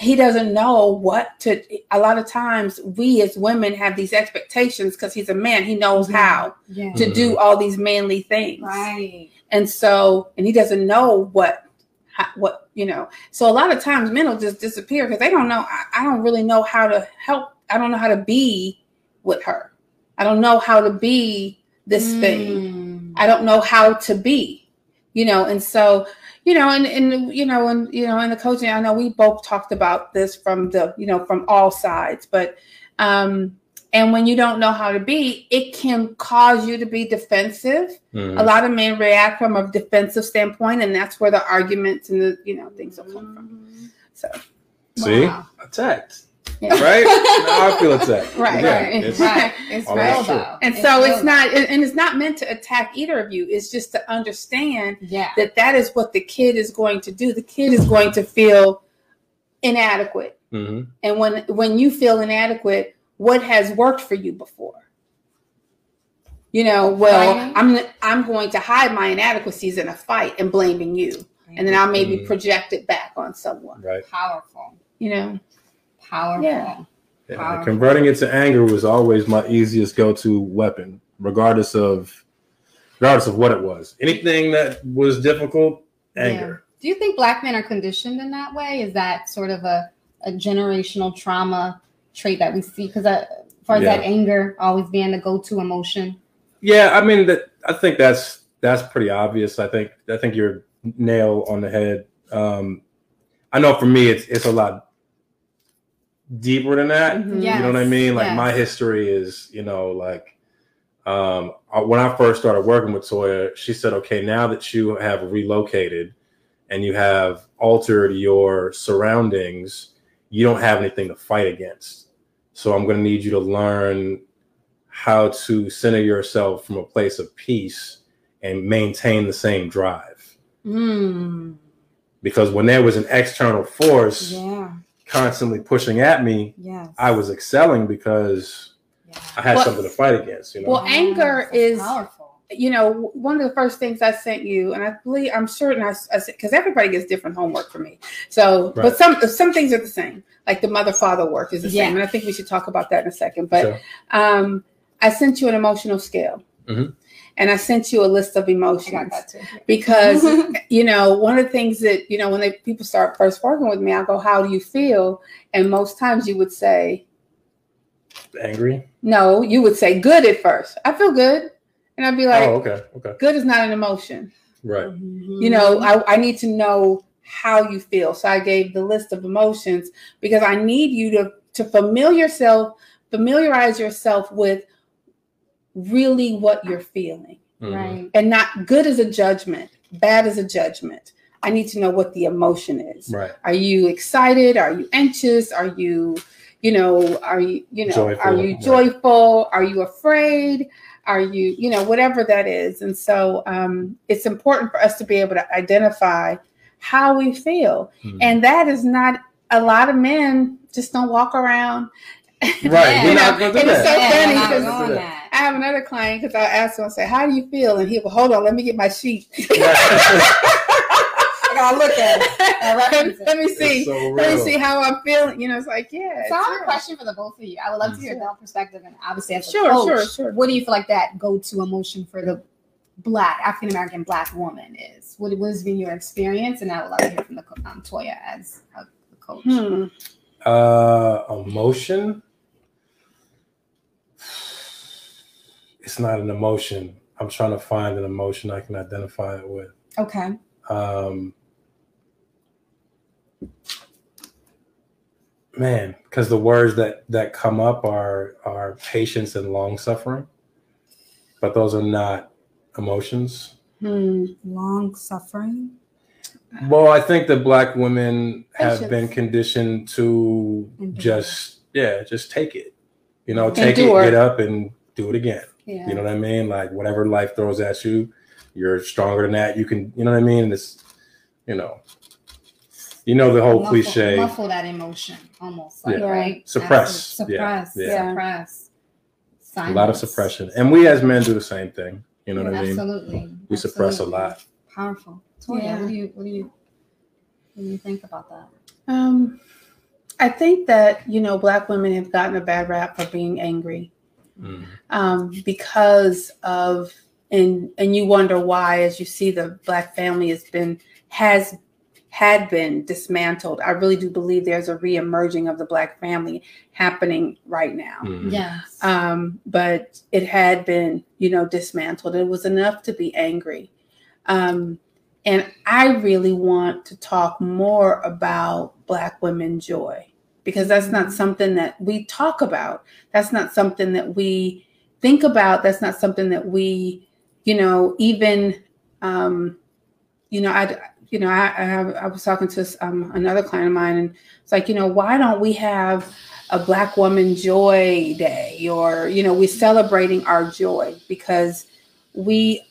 he doesn't know what to a lot of times we as women have these expectations because he's a man he knows Yeah. how yeah. to do all these manly things Right. and so and he doesn't know what how, what you know so a lot of times men will just disappear because they don't know I, I don't really know how to help i don't know how to be with her i don't know how to be this thing Mm. i don't know how to be you know and so you know and and you know and you know in the coaching i know we both talked about this from the you know from all sides but um and when you don't know how to be it can cause you to be defensive. Mhm. a lot of men react from a defensive standpoint and that's where the arguments and the you know things will come from. So see? Wow. attacked yeah. right now i feel attacked Right, yeah, right. it's- Right. It's all real that's true. though. and so real it's not and and it's not meant to attack either of you it's just to understand Yeah. that that is what the kid is going to do the kid is going to feel inadequate mhm. and when when you feel inadequate what has worked for you before you know well Right. i'm i'm going to hide my inadequacies in a fight and blaming you and then i'll maybe Mhm. project it back on someone right powerful. you know Powerful. Yeah. Yeah, Powerful. converting it to anger was always my easiest go-to weapon, regardless of regardless of what it was. Anything that was difficult, anger. Do you think black men are conditioned in that way? Is that sort of a, a generational trauma trait that we see? Because as far as that anger always being the go-to emotion. Yeah, I mean that. I think that's that's pretty obvious. I think I think you're nail on the head. Um, I know for me, it's it's a lot deeper than that. Mhm. Yeah. You know what I mean? Like yes. my history is, you know, like um, when I first started working with Toyia, she said, "Okay, now that you have relocated and you have altered your surroundings, you don't have anything to fight against. So I'm going to need you to learn how to center yourself from a place of peace and maintain the same drive. Mm. Because when there was an external force Yeah. Constantly pushing at me, Yes. I was excelling because Yeah. I had Well- something to fight against. You know, Well, anger that's is- powerful. you know one of the first things i sent you and i believe i'm certain i, I because everybody gets different homework for me so Right. but some some things are the same like the mother father work is the Yeah. same and i think we should talk about that in a second but Sure. um I sent you an emotional scale. Mhm. And I sent you a list of I emotions got that too. because you know one of the things that you know when they people start first working with me, I go, "How do you feel?" And most times you would say, Angry? "No," you would say, "Good" at first. I feel good, and I'd be oh, like, oh, okay. Okay. "Good is not an emotion." Right. You know, I, I need to know how you feel. So I gave the list of emotions because I need you to to familiar yourself, familiarize yourself with really what you're feeling. Mhm. right. And not good as a judgment, bad as a judgment. I need to know what the emotion is. Right. Are you excited? Are you anxious? Are you, you know, are you, you know, Joyful, are you right. joyful? Are you afraid? Are you, you know, whatever that is. And so um, it's important for us to be able to identify how we feel. Mhm. And that is not a lot of men just don't walk around. Right. Yeah. We're not going to do And it's so that. funny I'm because- doing that. I have another client because I asked him, I said, How do you feel? And he will, hold on, let me get my sheet. I gotta look at it. I let, let me see. So let me see how I'm feeling. You know, it's like, yeah. So I it's have a question for the both of you. I would love to hear their perspective, and obviously as a Sure, coach, sure, sure. what do you feel like that go-to emotion for the black African American black woman is? What, what has been your experience? And I would love to hear from the um, Toyia as a coach. Hmm. Uh, emotion. It's not an emotion. I'm trying to find an emotion I can identify it with. Okay. Um, man, because the words that that come up are are patience and long suffering, but those are not emotions. Hmm. Long suffering. Well, I think that black women have Patience. been conditioned to Endure. just yeah, just take it. You know, take it, get up, and do it again. Yeah. You know what I mean? Like whatever life throws at you, you're stronger than that. You can, you know what I mean? It's, you know, you know the whole muffle, cliche. Muffle that emotion, almost like Yeah. right. Suppress. Absolutely. Yeah. Suppress. Yeah. Suppress. A lot of suppression, and we as men do the same thing. You know Yeah, what I mean? Absolutely. We suppress a lot. Powerful. Toyia, Yeah. what do you what do you what do you think about that? Um, I think that you know black women have gotten a bad rap for being angry Mm. um, because of and and you wonder why as you see the black family has been has had been dismantled. I really do believe there's a reemerging of the black family happening right now. Mhm. Yes. um, but it had been, you know, dismantled. It was enough to be angry. Um, and I really want to talk more about Black women joy because that's not something that we talk about. That's not something that we think about. That's not something that we, you know, even, um, you know, I, you know, I, I, I was talking to um, another client of mine, and it's like, you know, why don't we have a Black Woman Joy Day, or you know, we're celebrating our joy because we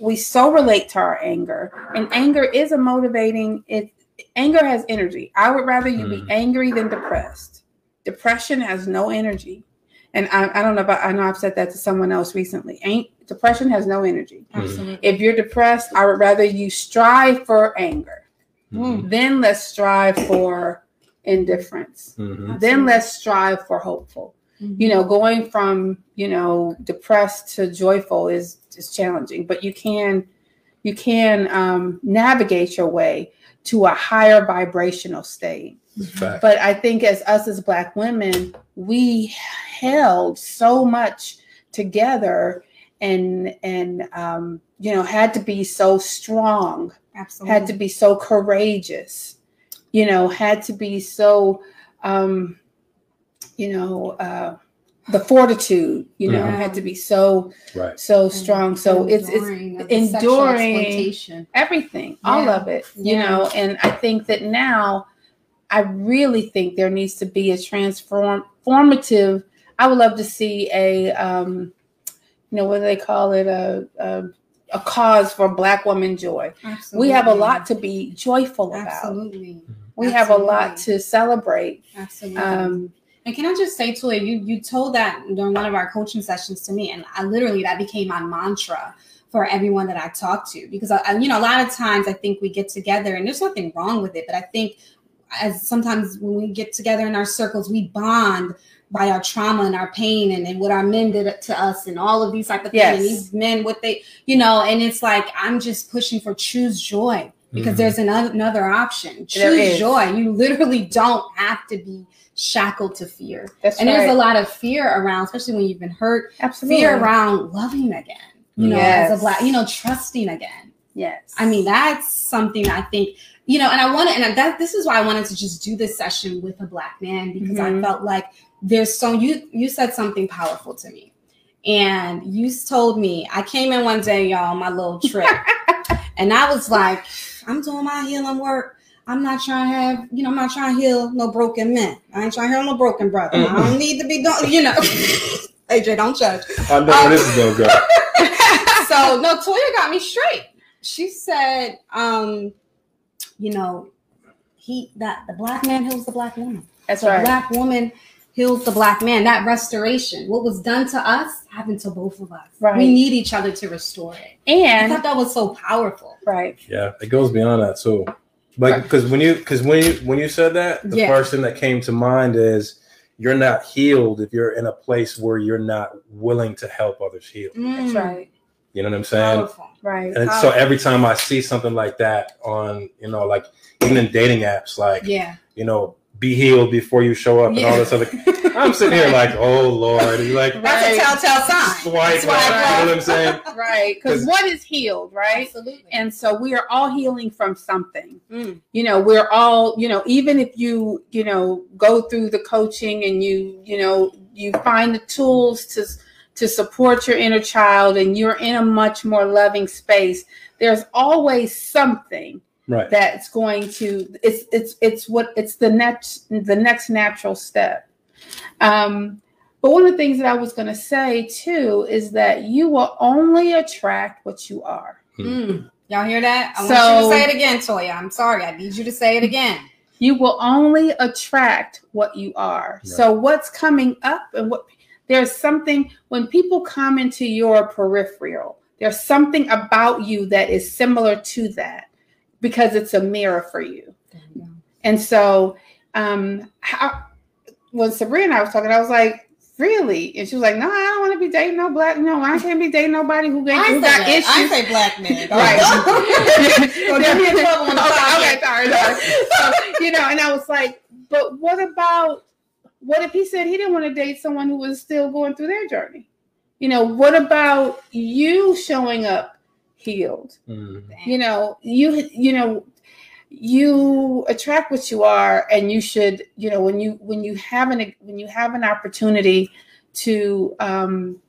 we so relate to our anger, and anger is a motivating. It anger has energy. I would rather you Mhm. be angry than depressed. Depression has no energy, and I, I don't know about. I know I've said that to someone else recently. Ain't depression has no energy. Absolutely. If you're depressed, I would rather you strive for anger. Mhm. Then let's strive for indifference. Mhm. Then let's strive for hopeful. Mhm. You know, going from, you know, depressed to joyful is is challenging, but you can you can um, navigate your way to a higher vibrational state. Fact. But I think as us as black women, we held so much together and and um, you know had to be so strong Absolutely. had to be so courageous you know had to be so um you know uh the fortitude you know Mhm. had to be so right. so strong so it's it's Enduring of the sexual enduring- exploitation. everything all of it you know and i think that now i really think there needs to be a transform formative i would love to see a um you know what do they call it a a, a cause for black woman joy Absolutely. we have a lot to be joyful about Absolutely. we have a lot to celebrate Absolutely. um And can I just say, Toyia, you you told that during one of our coaching sessions to me, and I literally that became my mantra for everyone that I talk to because I, you know a lot of times I think we get together and there's nothing wrong with it, but I think as sometimes when we get together in our circles, we bond by our trauma and our pain and, and what our men did to us and all of these type of things. Yes. And these men, what they, you know, and it's like I'm just pushing for choose joy because Mhm. there's another, another option. Mm-hmm. Choose joy. You literally don't have to be shackled to fear. That's and right. there's a lot of fear around, especially when you've been hurt. Absolutely. Fear around loving again. You know, as a black, you know, trusting again. Yes. I mean, that's something I think, you know, and I want to, and that this is why I wanted to just do this session with a black man because I Mhm. felt like there's so you you said something powerful to me, and you told me I came in one day, y'all, my little trip, and I was like, I'm doing my healing work. I'm not trying to have, you know, I'm not trying to heal no broken men. I ain't trying to heal no broken brother. I don't need to be doing, you know. AJ, don't judge I know where this is gonna go. so no, Toyia got me straight. She said, um, you know, he that the black man heals the black woman. That's The right. black woman heals the black man. That restoration, what was done to us, happened to both of us. Right. We need each other to restore it. And I thought that was so powerful. right. Yeah, it goes beyond that too. Like because when you because when you when you said that, the Yeah. first thing that came to mind is you're not healed if you're in a place where you're not willing to help others heal. That's Mm, right. You know what I'm saying? Powerful. Right. And so every time I see something like that on, you know, like even in dating apps, like Yeah. you know, be healed before you show up and all this other. I'm sitting here like, oh lord, you're like That's Right. a telltale sign. swipe, Swipe left, you know what I'm saying? Right. Because 'Cause- what is healed, right? Absolutely. And so we are all healing from something. Mm. You know, we're all, you know, even if you, you know, go through the coaching and you, you know, you find the tools to to support your inner child and you're in a much more loving space, there's always something Right. that's going to it's it's it's what it's the next the next natural step um but one of the things that i was going to say too is that you will only attract what you are Mm. Y'all hear that? I want So- you to say it again, Toyia. I'm sorry. I need you to say it again. you will only attract what you are Right. so what's coming up and what there's something when people come into your peripheral there's something about you that is similar to that because it's a mirror for you And so, um, how, when Sabria and I was talking, I was like, "Really?" And she was like, "No, I don't want to be dating no black. No, I can't be dating nobody who, ain't, who got that. I say black men. Right. Get me in trouble on the okay, okay, podcast. sorry, sorry. So, you know, and I was like, "But what about? What if he said he didn't want to date someone who was still going through their journey? You know, what about you showing up healed?" Mhm. you know you you know you attract what you are and you should you know when you when you have an when you have an opportunity to um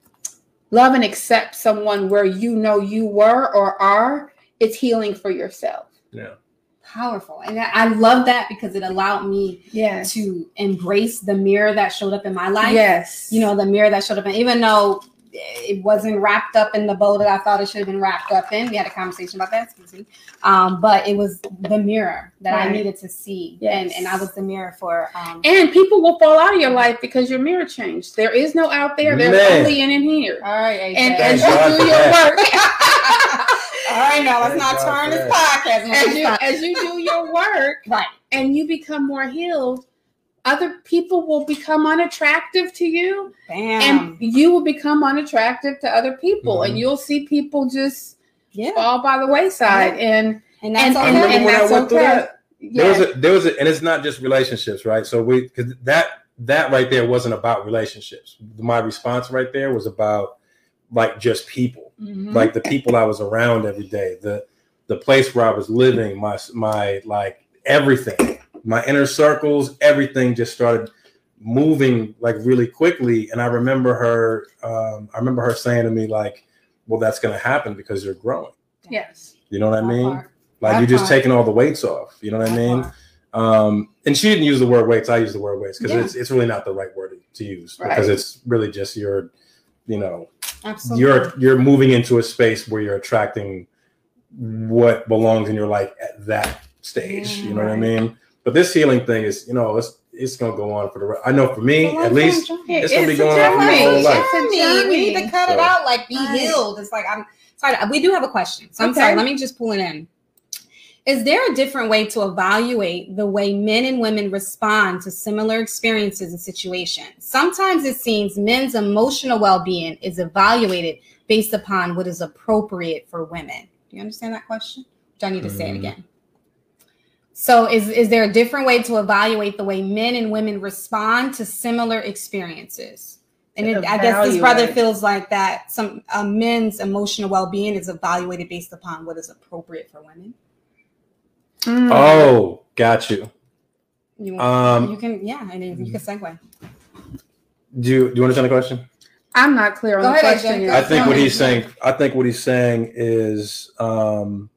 love and accept someone where you know you were or are it's healing for yourself Yeah. Powerful. And I I love that because it allowed me yes to embrace the mirror that showed up in my life. yes You know, the mirror that showed up in, even though it wasn't wrapped up in the bow that I thought it should have been wrapped up in. We had a conversation about that, excuse me. Um, but it was the mirror that I needed to see. Yes. And and I was the mirror for um and people will fall out of your life because your mirror changed there is no out there there's Man. only in and here all right, AJ. and as you do your work all right, now let's not Thank God turn for this podcast. as you as you do your work right. and you become more healed, other people will become unattractive to you, Bam. and you will become unattractive to other people, Mhm. and you'll see people just yeah. fall by the wayside. And And and, that's I and, remember and when I that's went through okay. that. There was Yeah. a there was a and it's not just relationships, right? So we because that that right there wasn't about relationships. My response right there was about like just people, Mhm. like the people I was around every day, the the place where I was living, my my like everything, my inner circles, everything just started moving like really quickly. And I remember her, um, I remember her saying to me like, "Well, that's going to happen because you're growing." yes, You know what I mean? Like That you're just taking all the weights off. You know what I mean? Um, and she didn't use the word weights. I use the word weights because Yeah. it's it's really not the right word to use Right. because it's really just your, you know, Absolutely. you're you're moving into a space where you're attracting what belongs in your life at that stage. you know what I mean? But this healing thing is, you know, it's it's gonna go on for the. re- I know for me, It's at least, journey. it's gonna be a going on for my whole life. It's a journey. We need to journey. cut it out, like be Right. healed. It's like I'm sorry. We do have a question, so I'm Okay. sorry. Let me just pull it in. Is there a different way to evaluate the way men and women respond to similar experiences and situations? Sometimes it seems men's emotional well being is evaluated based upon what is appropriate for women. Do you understand that question? Do I need to say it Mhm. again? So, is, is there a different way to evaluate the way men and women respond to similar experiences? And it, I guess this brother feels like that some uh, men's emotional well being is evaluated based upon what is appropriate for women. Mm. Oh, got you. You, Um, you can, yeah, and then you can segue. Do you, do you understand the question? I'm not clear on Go the ahead, question. Yet. I think what he's saying, I think what he's saying is, um,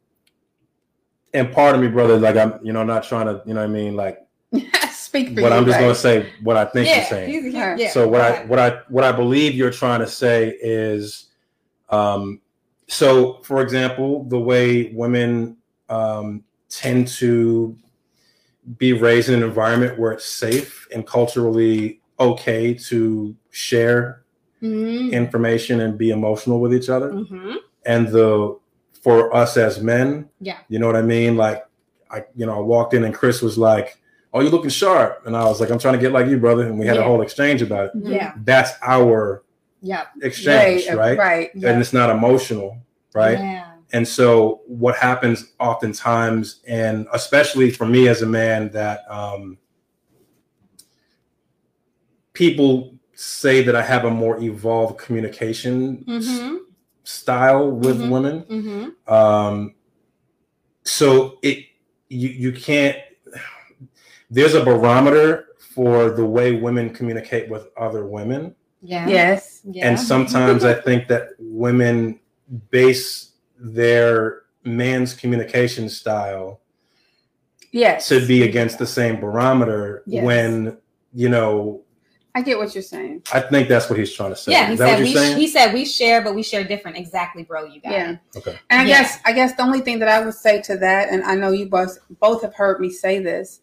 and part of me, brother, like I'm, you know, not trying to, you know what I mean, like, Speak for but you. I'm just right? going to say what I think yeah, you're saying. he's- he- yeah, so what go I what I what I believe you're trying to say is, um, so for example, the way women um, tend to be raised in an environment where it's safe and culturally okay to share Mhm. information and be emotional with each other, Mhm. and the for us as men, Yeah. you know what I mean, like. I, you know, I walked in and Chris was like, "Oh, you're looking sharp," and I was like, "I'm trying to get like you, brother." And we had a whole exchange about it Yeah. that's our Yeah. exchange, Right, right? Right. Yeah. And it's not emotional, right? Yeah. And so what happens oftentimes, and especially for me as a man, that um, people say that I have a more evolved communication Mm-hmm. Style with Mhm. women. Mm-hmm. Um, so it you you can't. There's a barometer for the way women communicate with other women. Yeah. Yes. Yeah. And sometimes I think that women base their man's communication style Yes. to be against the same barometer Yes. when, you know, I get what you're saying. I think that's what he's trying to say. yeah, he Is that said what we you're saying? he said we share, but we share different. Exactly, bro. You got Yeah. it. Okay. And I Yeah. guess I guess the only thing that I would say to that, and I know you both both have heard me say this,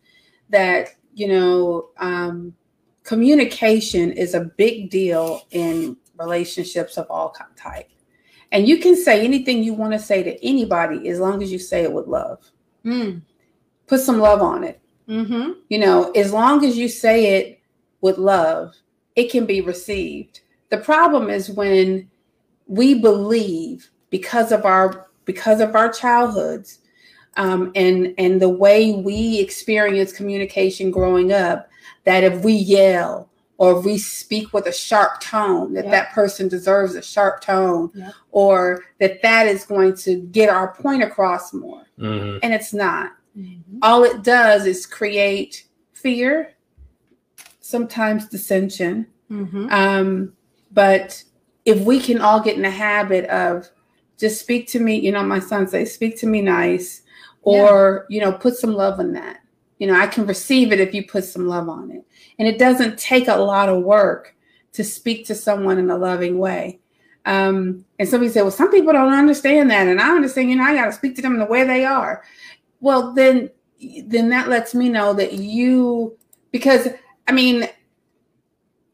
that you know, um, communication is a big deal in relationships of all type. And you can say anything you want to say to anybody as long as you say it with love. Mm. Put some love on it. Mm-hmm. You know, as long as you say it with love, it can be received. The problem is when we believe because of our because of our childhoods um, and and the way we experience communication growing up, that if we yell or if we speak with a sharp tone, that Yeah. that person deserves a sharp tone, Yeah. or that that is going to get our point across more, Mhm. and it's not Mm-hmm. all it does is create fear, sometimes dissension. Mm-hmm. Um, but if we can all get in the habit of just speak to me, you know, my son says, speak to me nice, or, you know, put some love on that. You know, I can receive it if you put some love on it. And it doesn't take a lot of work to speak to someone in a loving way. Um, and somebody said, well, some people don't understand that. And I understand, you know, I got to speak to them the way they are. Well, then, then that lets me know that you, because I mean,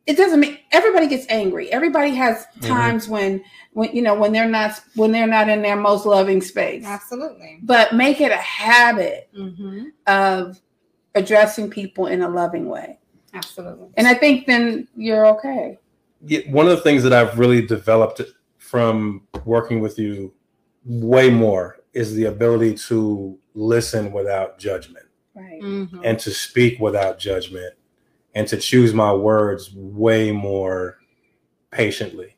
it doesn't mean everybody gets angry. Everybody has Mhm. times when, when you know, when they're not when they're not in their most loving space. Absolutely. But make it a habit Mm-hmm. of addressing people in a loving way, Absolutely. and I think then you're okay. Yeah, one of the things that I've really developed from working with you way more is the ability to listen without judgment Right. Mm-hmm. and to speak without judgment and to choose my words way more patiently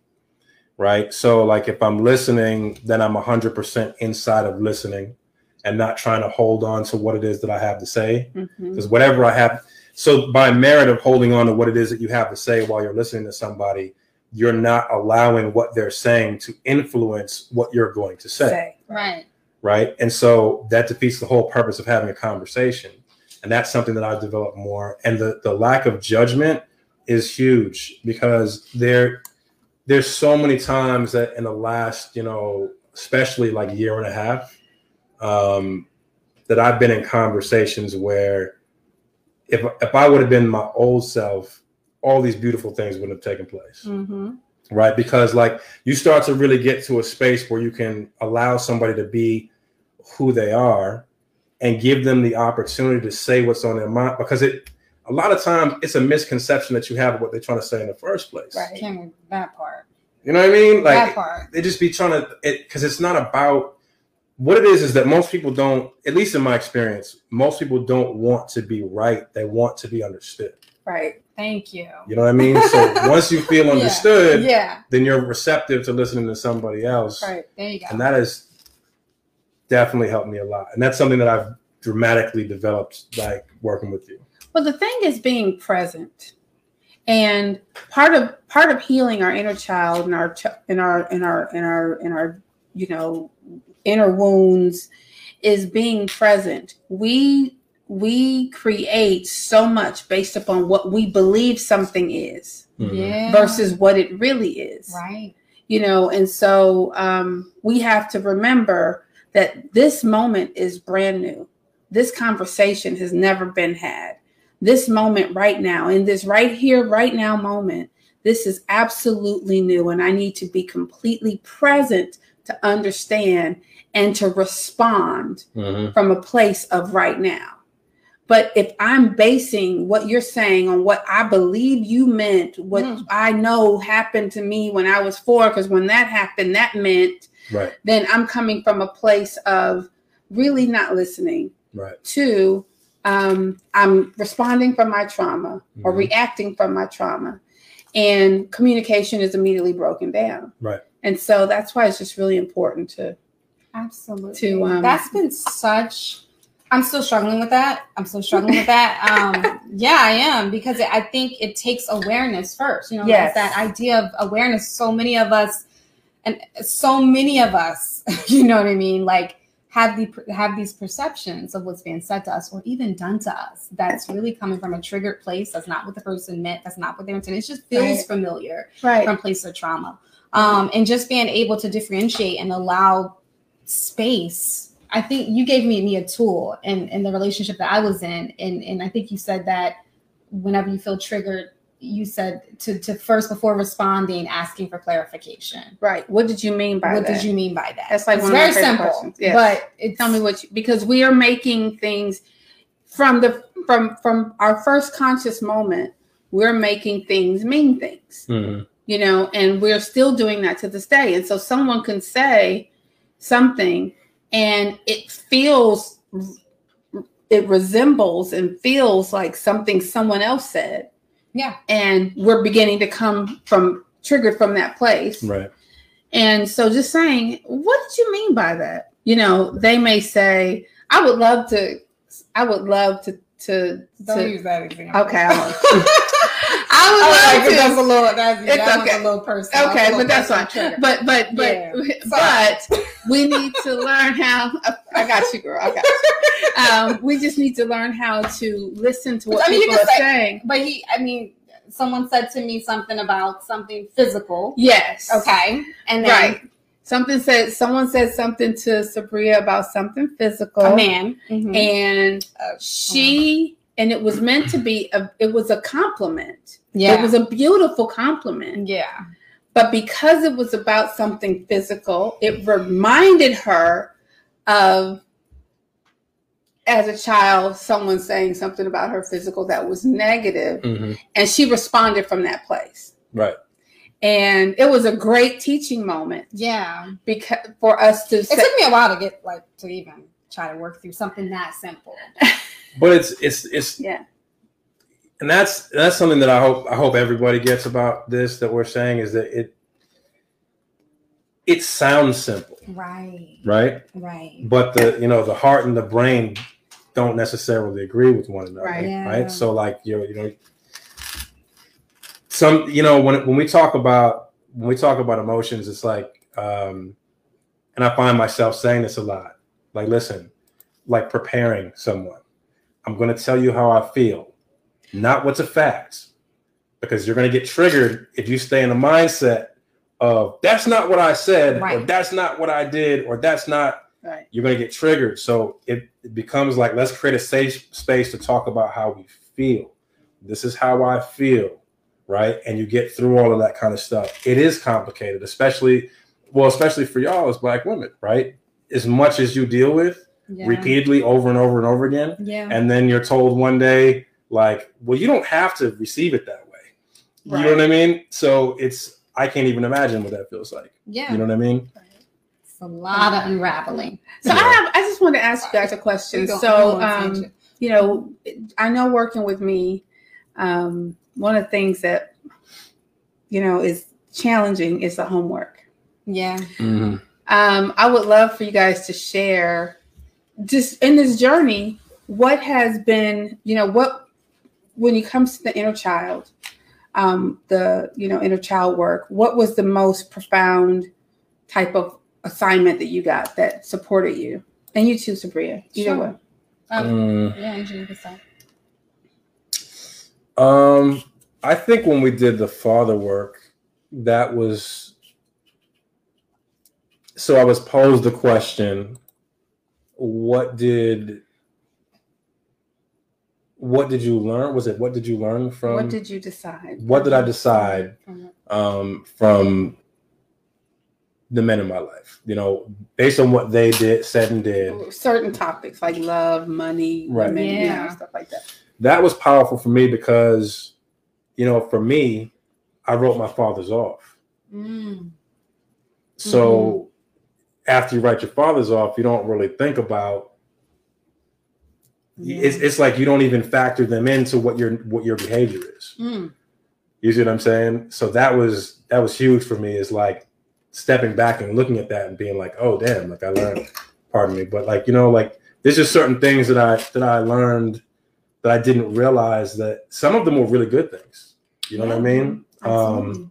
right so like if i'm listening then i'm 100% inside of listening and not trying to hold on to what it is that i have to say mm-hmm. because whatever I have, so by merit of holding on to what it is that you have to say while you're listening to somebody, you're not allowing what they're saying to influence what you're going to say, Say. Right. right? And so that defeats the whole purpose of having a conversation. And that's something that I've developed more. And the the lack of judgment is huge because there there's so many times that in the last, you know, especially like year and a half, um, that I've been in conversations where if if I would have been my old self, all these beautiful things wouldn't have taken place. Mm-hmm. Right. Because like you start to really get to a space where you can allow somebody to be who they are and give them the opportunity to say what's on their mind because it a lot of times it's a misconception that you have of what they're trying to say in the first place. Right. Can't that part. You know what I mean? Like that Like part. they just be trying to it because it's not about what it is is that most people don't at least in my experience most people don't want to be right they want to be understood Right. Thank you. you know what i mean so once you feel understood Yeah. then you're receptive to listening to somebody else Right. There you go. and that has definitely helped me a lot and that's something that i've dramatically developed like working with you Well, the thing is being present, and part of part of healing our inner child and our in our in our in our in our you know inner wounds is being present. We we create so much based upon what we believe something is Mhm. yeah. versus what it really is. right. you know and so um, we have to remember that this moment is brand new this conversation has never been had this moment right now in this right here right now moment this is absolutely new and i need to be completely present to understand and to respond Mhm. from a place of right now. But if I'm basing what you're saying on what I believe you meant, what Mm. I know happened to me when I was four, because when that happened, that meant, right then I'm coming from a place of really not listening. right Two, um, I'm responding from my trauma or Mhm. reacting from my trauma, and communication is immediately broken down. Right. And so that's why it's just really important to Absolutely. To, um, That's been such. I'm still struggling with that. I'm still struggling with that. Um, yeah, I am because I think it takes awareness first. You know, Yes. that idea of awareness. So many of us, and so many of us, you know what I mean, like have the have these perceptions of what's being said to us or even done to us. That's really coming from a triggered place. That's not what the person meant. That's not what they intended. It just feels Right. familiar right. from place of trauma. Um, and just being able to differentiate and allow space. I think you gave me, me a tool in, in the relationship that I was in. And, and I think you said that whenever you feel triggered, you said to, to first, before responding, asking for clarification. Right. What did you mean by what that? did you mean by that? That's like it's one of my very favorite simple, questions. Yes. but it's, Tell me what you because we are making things from the from from our first conscious moment. We're making things mean things, Mhm. you know, and we're still doing that to this day. And so someone can say something, and it feels it resembles and feels like something someone else said, yeah, and we're beginning to come from triggered from that place. right And so just saying, what did you mean by that? You know, they may say, I would love to, I would love to, to, don't to use that example. okay. I. Would was love like, to- that's a little, that's, It's that okay. a little personal. okay, little but that's fine. trigger. But, but, but, Yeah. but we need to learn how, I got you, girl. I got you. Um, we just need to learn how to listen to what I mean, people are say- saying. But he, I mean, someone said to me something about something physical. Yes. Okay. And then Right. Something said, someone said something to Sabria about something physical. a man. Mhm. and Uh, she and it was meant to be a it was a compliment yeah. it was a beautiful compliment yeah. but because it was about something physical it reminded her of as a child someone saying something about her physical that was negative Mhm. and she responded from that place right and it was a great teaching moment Yeah. because for us to It say, took me a while to get like to even try to work through something that simple. but it's it's it's yeah and that's that's something that I hope I hope everybody gets about this that we're saying is that it it sounds simple, Right. right? Right. But the you know the heart and the brain don't necessarily agree with one another, Right. Yeah. right? So like you know, you know some you know when when we talk about when we talk about emotions, it's like um and I find myself saying this a lot. Like listen, like preparing someone. I'm going to tell you how I feel, not what's a fact, because you're going to get triggered if you stay in a mindset of that's not what I said, or that's not what I did, or that's not. right You're going to get triggered. So it, it becomes like let's create a safe space to talk about how we feel. This is how I feel, right? And you get through all of that kind of stuff. It is complicated, especially well, especially for y'all as black women, right? As much as you deal with, Yeah. repeatedly over and over and over again. Yeah. And then you're told one day, like, well, you don't have to receive it that way. You know what I mean? So it's, I can't even imagine what that feels like. Yeah. You know what I mean? it's a lot of unraveling. So I have. I just want to ask you guys a question. So, um, you know, I know working with me, um, one of the things that you know is challenging is the homework. yeah. Mm-hmm. Um, I would love for you guys to share just in this journey what has been, you know, what when it comes to the inner child, um, the you know inner child work. What was the most profound type of assignment that you got that supported you? And you too, Sabria. Either Sure. way. Um, Mm. Yeah, Angela, you can. Um, I think when we did the father work, that was so I was posed the question, what did what did you learn? Was it what did you learn from what did you decide? what did I decide um, from the men in my life? You know, based on what they did, said and did. Certain topics like love, money, Right. women, you know, stuff like that. That was powerful for me because, you know, for me, I wrote my father's off. Mm. So after you write your fathers off, you don't really think about. It's, it's like you don't even factor them into what your what your behavior is. Mm. You see what I'm saying? So that was that was huge for me. Is like stepping back and looking at that and being like, oh damn, like I learned. Pardon me, but like you know, like there's just certain things that I that I learned that I didn't realize that some of them were really good things. You know what I mean? Absolutely.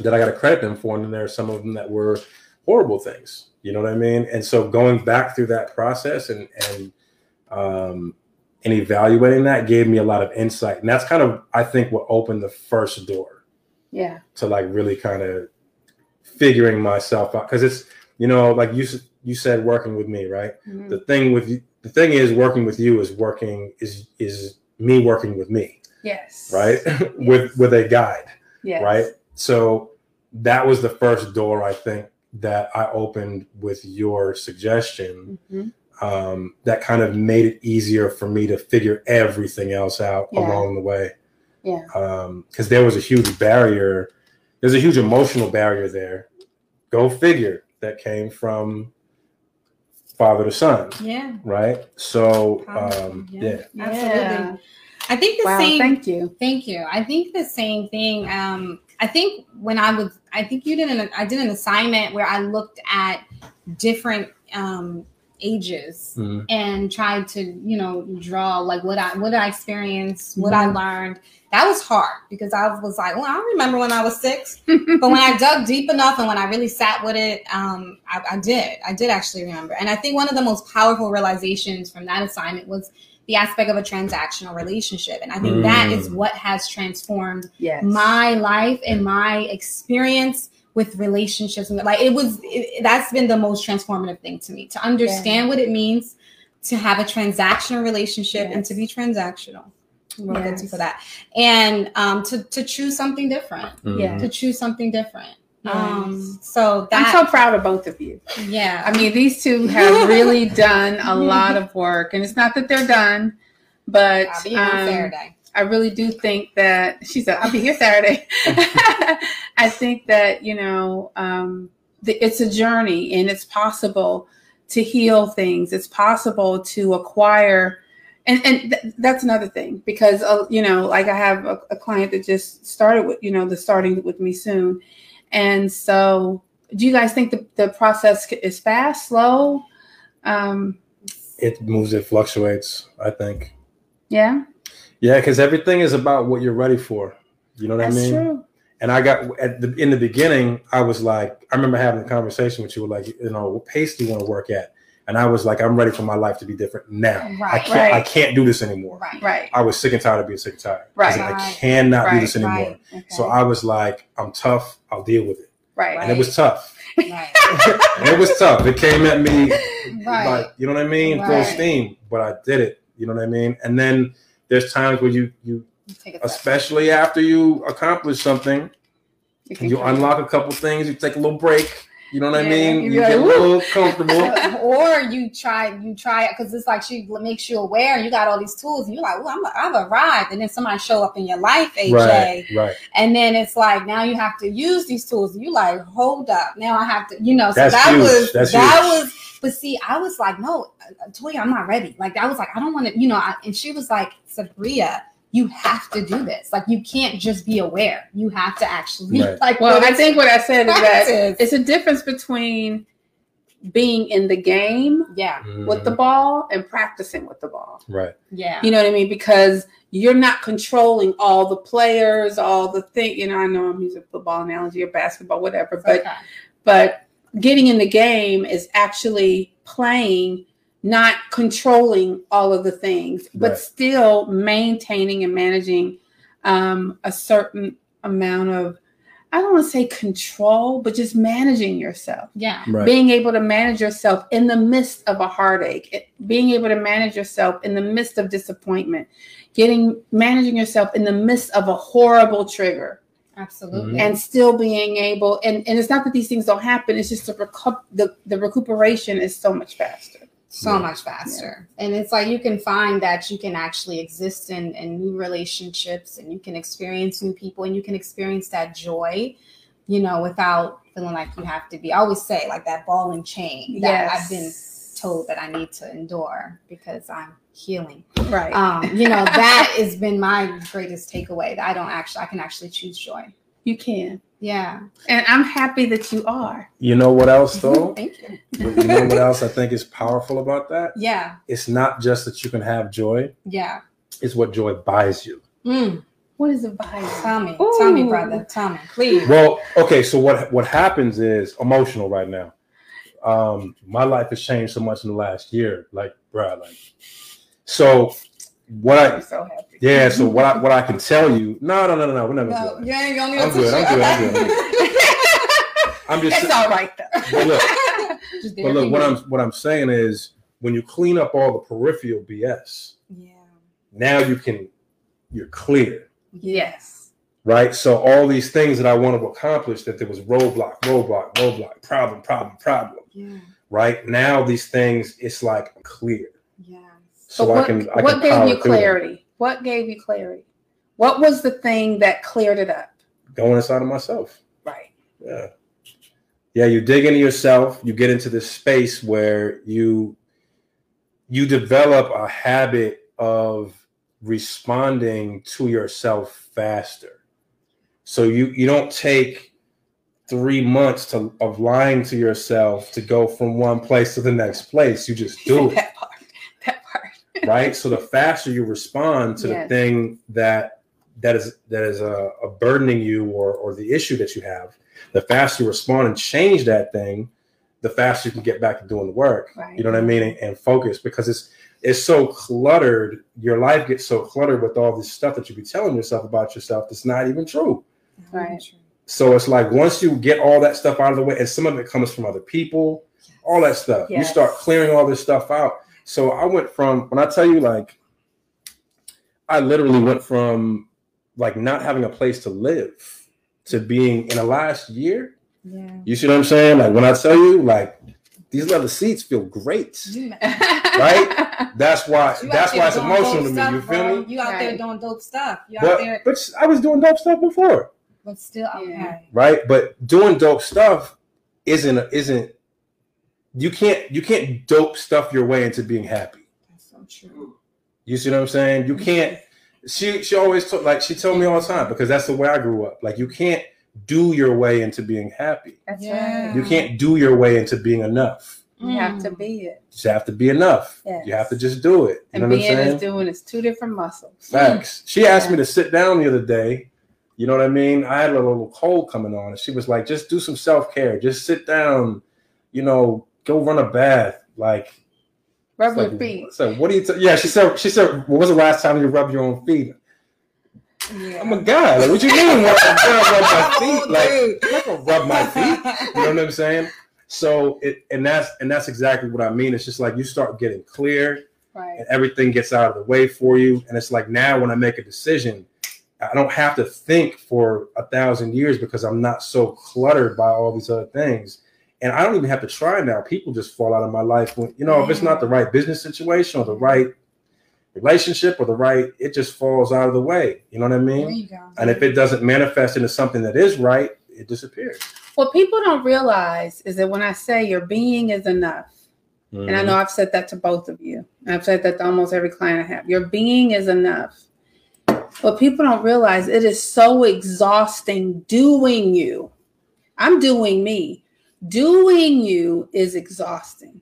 that I got to credit them for, and then there are some of them that were horrible things. You know what I mean? And so going back through that process and and um, and evaluating that gave me a lot of insight, and that's kind of I think what opened the first door Yeah. to like really kind of figuring myself out because it's you know like you you said working with me right Mhm. the thing with you the thing is working with you is working is is me working with me Yes. right with with a guide Yes. right? So that was the first door I think that I opened with your suggestion. Mhm. Um, that kind of made it easier for me to figure everything else out Yeah. along the way. Yeah. Because there was a huge barrier. There's a huge emotional barrier there. Go figure. That came from father to son, Yeah. right? So um, yeah. yeah. Absolutely. I think the Wow. same. Thank you. Thank you. I think the same thing. Um, I think when I was, I think you did an, I did an assignment where I looked at different um, ages Mhm. and tried to, you know, draw like what I, what I experienced, what I learned. That was hard because I was like, well, I remember when I was six, but when I dug deep enough and when I really sat with it, um, I, I did. I did actually remember. And I think one of the most powerful realizations from that assignment was the aspect of a transactional relationship. And I think that is Mm. what has transformed yes. my life and my experience with relationships. And like it was, it, that's been the most transformative thing to me to understand what it means to have a transactional relationship and to be transactional. We'll get to for that. And um, to, to choose something different, Yeah. to choose something different. Um, Yes. so I'm so proud of both of you. yeah. I mean, these two have really done a lot of work, and it's not that they're done, but I'll be here on um, Saturday. I really do think that she said, "I'll be here Saturday." I think that you know, um, the, it's a journey, and it's possible to heal things. It's possible to acquire, and and th- that's another thing because uh, you know, like I have a, a client that just started with you know, the starting with me soon, and so do you guys think the, the process is fast, slow? Um, It moves, it fluctuates, I think. yeah, Yeah, because everything is about what you're ready for. You know what that's I mean? true. And I got at the in the beginning, I was like, I remember having a conversation with you, like, you know, what pace do you want to work at? And I was like, I'm ready for my life to be different now. I Right, can't, I can't do this anymore. right. Right, I was sick and tired of being sick and tired. I Right. like, I Right. cannot do this anymore. right. okay. So I was like, I'm tough. I'll deal with it. right, And it was tough. Right. it was tough. It came at me Right. like, you know what I mean? Full steam. But I did it. You know what I mean? And then there's times where you you step. especially after you accomplish something, You you unlock a couple things, you take a little break, You know what I mean? you'd like, get a little comfortable. or you try you try it because it's like she makes you aware and you got all these tools and you're like, I'm, I've arrived, and then somebody show up in your life, AJ, right, right. and then it's like now you have to use these tools. And you like, hold up, now I have to, you know. So That's that huge. was That's that huge. was. But see, I was like, no, uh, Toyia, I'm not ready. Like I was like, I don't want to, you know. I, and she was like, Sabria, you have to do this. Like you can't just be aware. You have to actually Right. like. Well, I think what I said is that it's a difference between being in the game yeah, with the Mhm. ball and practicing with the ball. right. yeah, You know what I mean? Because you're not controlling all the players, all the thing. You know, I know I'm using football analogy or basketball, whatever, but Okay. but getting in the game is actually playing not controlling all of the things but Right. still maintaining and managing um, a certain amount of i don't want to say control but just managing yourself yeah, Right. being able to manage yourself in the midst of a heartache it- being able to manage yourself in the midst of disappointment getting managing yourself in the midst of a horrible trigger absolutely. Mhm. and still being able and, and it's not that these things don't happen it's just the, recu- the the recuperation is so much faster so Yeah. much faster. And it's like you can find that you can actually exist in, in new relationships and you can experience new people and you can experience that joy you know without feeling like you have to be i always say like that ball and chain that i've been told that i need to endure because i'm healing. Right. Um you know that has been my greatest takeaway that i don't actually i can actually choose joy. You can yeah and i'm happy that you are You know what else though? thank you you know what else I think is powerful about that? yeah It's not just that you can have joy, yeah it's what joy buys you. mm, what is it vibe Tommy. me tell me Ooh. brother tell me please Well, okay, so what what happens is emotional right now. Um, my life has changed so much in the last year, like bruh, like so what i'm so happy yeah, so what I what I can tell you, no, no, no, no, no, we're not gonna No, do you that. ain't gonna I'm good, I'm good, I'm good. I'm just it's all right though but look, but look, what. I'm what I'm saying is when you clean up all the peripheral BS, Yeah. now you can you're clear. yes right? So all these things that I want to accomplish, that there was roadblock, roadblock, roadblock, problem, problem, problem, Yeah. right? Now these things, it's like clear, Yeah. So what, I can. I what can gave you clarity what gave you clarity what was the thing that cleared it up Going inside of myself, right yeah, yeah. You dig into yourself. You get into this space where you you develop a habit of responding to yourself faster. So you you don't take three months to of lying to yourself to go from one place to the next place. You just do it, that part that part right? So the faster you respond to Yes. the thing that that is that is a, a burdening you or or the issue that you have, the faster you respond and change that thing, the faster you can get back to doing the work. Right. You know what I mean? And, and focus because it's it's so cluttered. Your life gets so cluttered with all this stuff that you be telling yourself about yourself that's not even true. Right. So it's like once you get all that stuff out of the way, and some of it comes from other people, all that stuff, you start clearing all this stuff out. So I went from when I tell you like, I literally went from like not having a place to live to being in the last year. Yeah. You see what I'm saying? Like when I tell you, like these leather seats feel great. right That's why. You out that's why it's emotional to me. stuff, You feel bro. me? You out there doing dope stuff. You out there, but I was doing dope stuff before. but still Yeah. okay. right? But doing dope stuff isn't isn't you can't you can't dope stuff your way into being happy. That's so true. You see what I'm saying? You can't. She she always told like she told me all the time because that's the way I grew up. Like you can't do your way into being happy. that's Yeah. right You can't do your way into being enough. you have to Mm. be it You just have to be enough. Yes. You have to just do it. You and know what I'm being saying? is doing is two different muscles Facts. She asked me to sit down the other day. You know what I mean? I had a little cold coming on, and she was like, "Just do some self care. Just sit down. You know, go run a bath. Like, rub your like, feet So what do you? T-? Yeah, she said. She said, "When was the last time you rubbed your own feet?" Yeah. I'm a guy. Like, what you mean? Rub, rub my feet? Like, I'm not gonna rub my feet. You know what I'm saying? So it, and that's and that's exactly what I mean. It's just like you start getting clear, right and everything gets out of the way for you. And it's like now when I make a decision, I don't have to think for a thousand years because I'm not so cluttered by all these other things. And I don't even have to try now. People just fall out of my life when, you know, if it's not the right business situation or the right relationship or the right, it just falls out of the way. You know what I mean? And if it doesn't manifest into something that is right, it disappears. What people don't realize is that when I say your being is enough, and I mm-hmm. know I've said that to both of you, and I've said that to almost every client I have, your being is enough. What people don't realize, it is so exhausting doing you. I'm doing me. Doing you is exhausting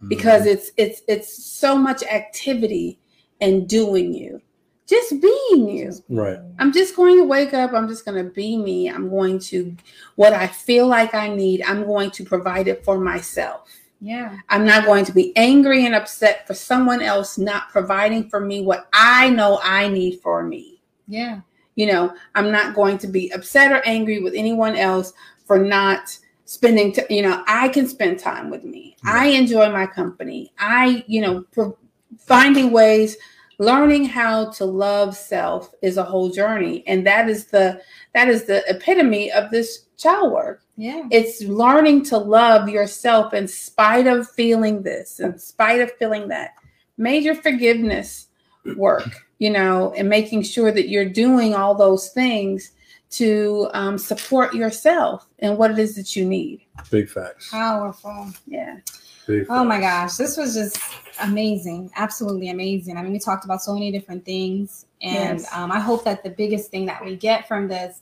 Mm-hmm. because it's it's it's so much activity and doing you. Just being you. Right. I'm just going to wake up. I'm just going to be me. I'm going to, what I feel like I need, I'm going to provide it for myself. Yeah. I'm not going to be angry and upset for someone else not providing for me what I know I need for me. Yeah. You know, I'm not going to be upset or angry with anyone else for not spending, t- you know, I can spend time with me. I enjoy my company. I, you know, pro- finding ways learning how to love self is a whole journey and that is the that is the epitome of this child work Yeah. it's learning to love yourself in spite of feeling this in spite of feeling that major forgiveness work you know and making sure that you're doing all those things to um, support yourself and what it is that you need Big facts. Powerful. yeah Big Oh my gosh, this was just amazing, absolutely amazing. I mean, we talked about so many different things, and Yes. um, I hope that the biggest thing that we get from this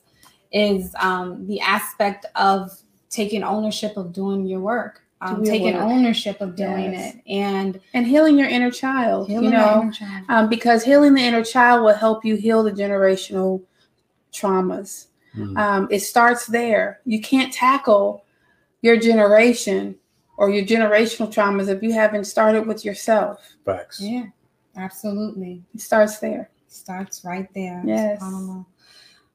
is um, the aspect of taking ownership of doing your work, um, taking work. ownership of doing Yes. it, and and healing your inner child healing you know inner child. um, because healing the inner child will help you heal the generational traumas Mhm. um, it starts there. You can't tackle your generation or your generational traumas if you haven't started with yourself. Facts. Yeah, absolutely. It starts there. Starts right there. Yes. SubhanAllah.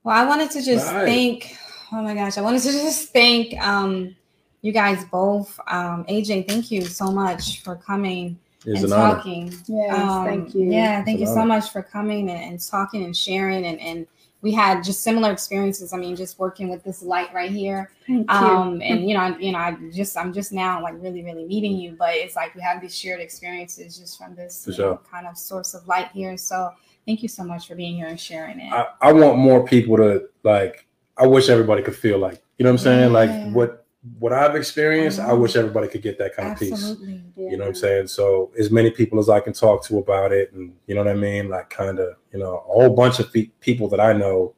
Well, I wanted to just Right. thank. Oh my gosh, I wanted to just thank um, you guys both. Um, AJ, thank you so much for coming It's and an honor. talking. Yes, Um, thank you. Yeah, thank It's you so honor. much for coming and, and talking and sharing. And, and we had just similar experiences. I mean, just working with this light right here. Thank you. Um, and you know, I- you know, I just I'm just now like really, really meeting you, but it's like we have these shared experiences just from this For you know, kind of source of light here. So thank you so much for being here and sharing it. I, I want more people to like I wish everybody could feel like you know what I'm saying? Yeah. Like what what I've experienced, I know. wish everybody could get that kind of peace. Yeah. You know what I'm saying? So as many people as I can talk to about it, and you know what I mean, like kind of, you know, a whole bunch of pe- people that I know.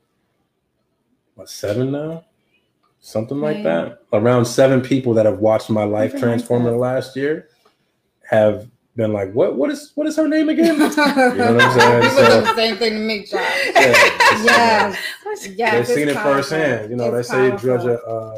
What seven now? Something like Yeah. that. Around seven people that have watched my life like transform in the last year have been like, "What? What is? What is her name again?" you know what I'm saying? So- the same thing to me, John. Yeah. Yes. Yes. They've seen it powerful. firsthand. You know, It's they say powerful. judge uh,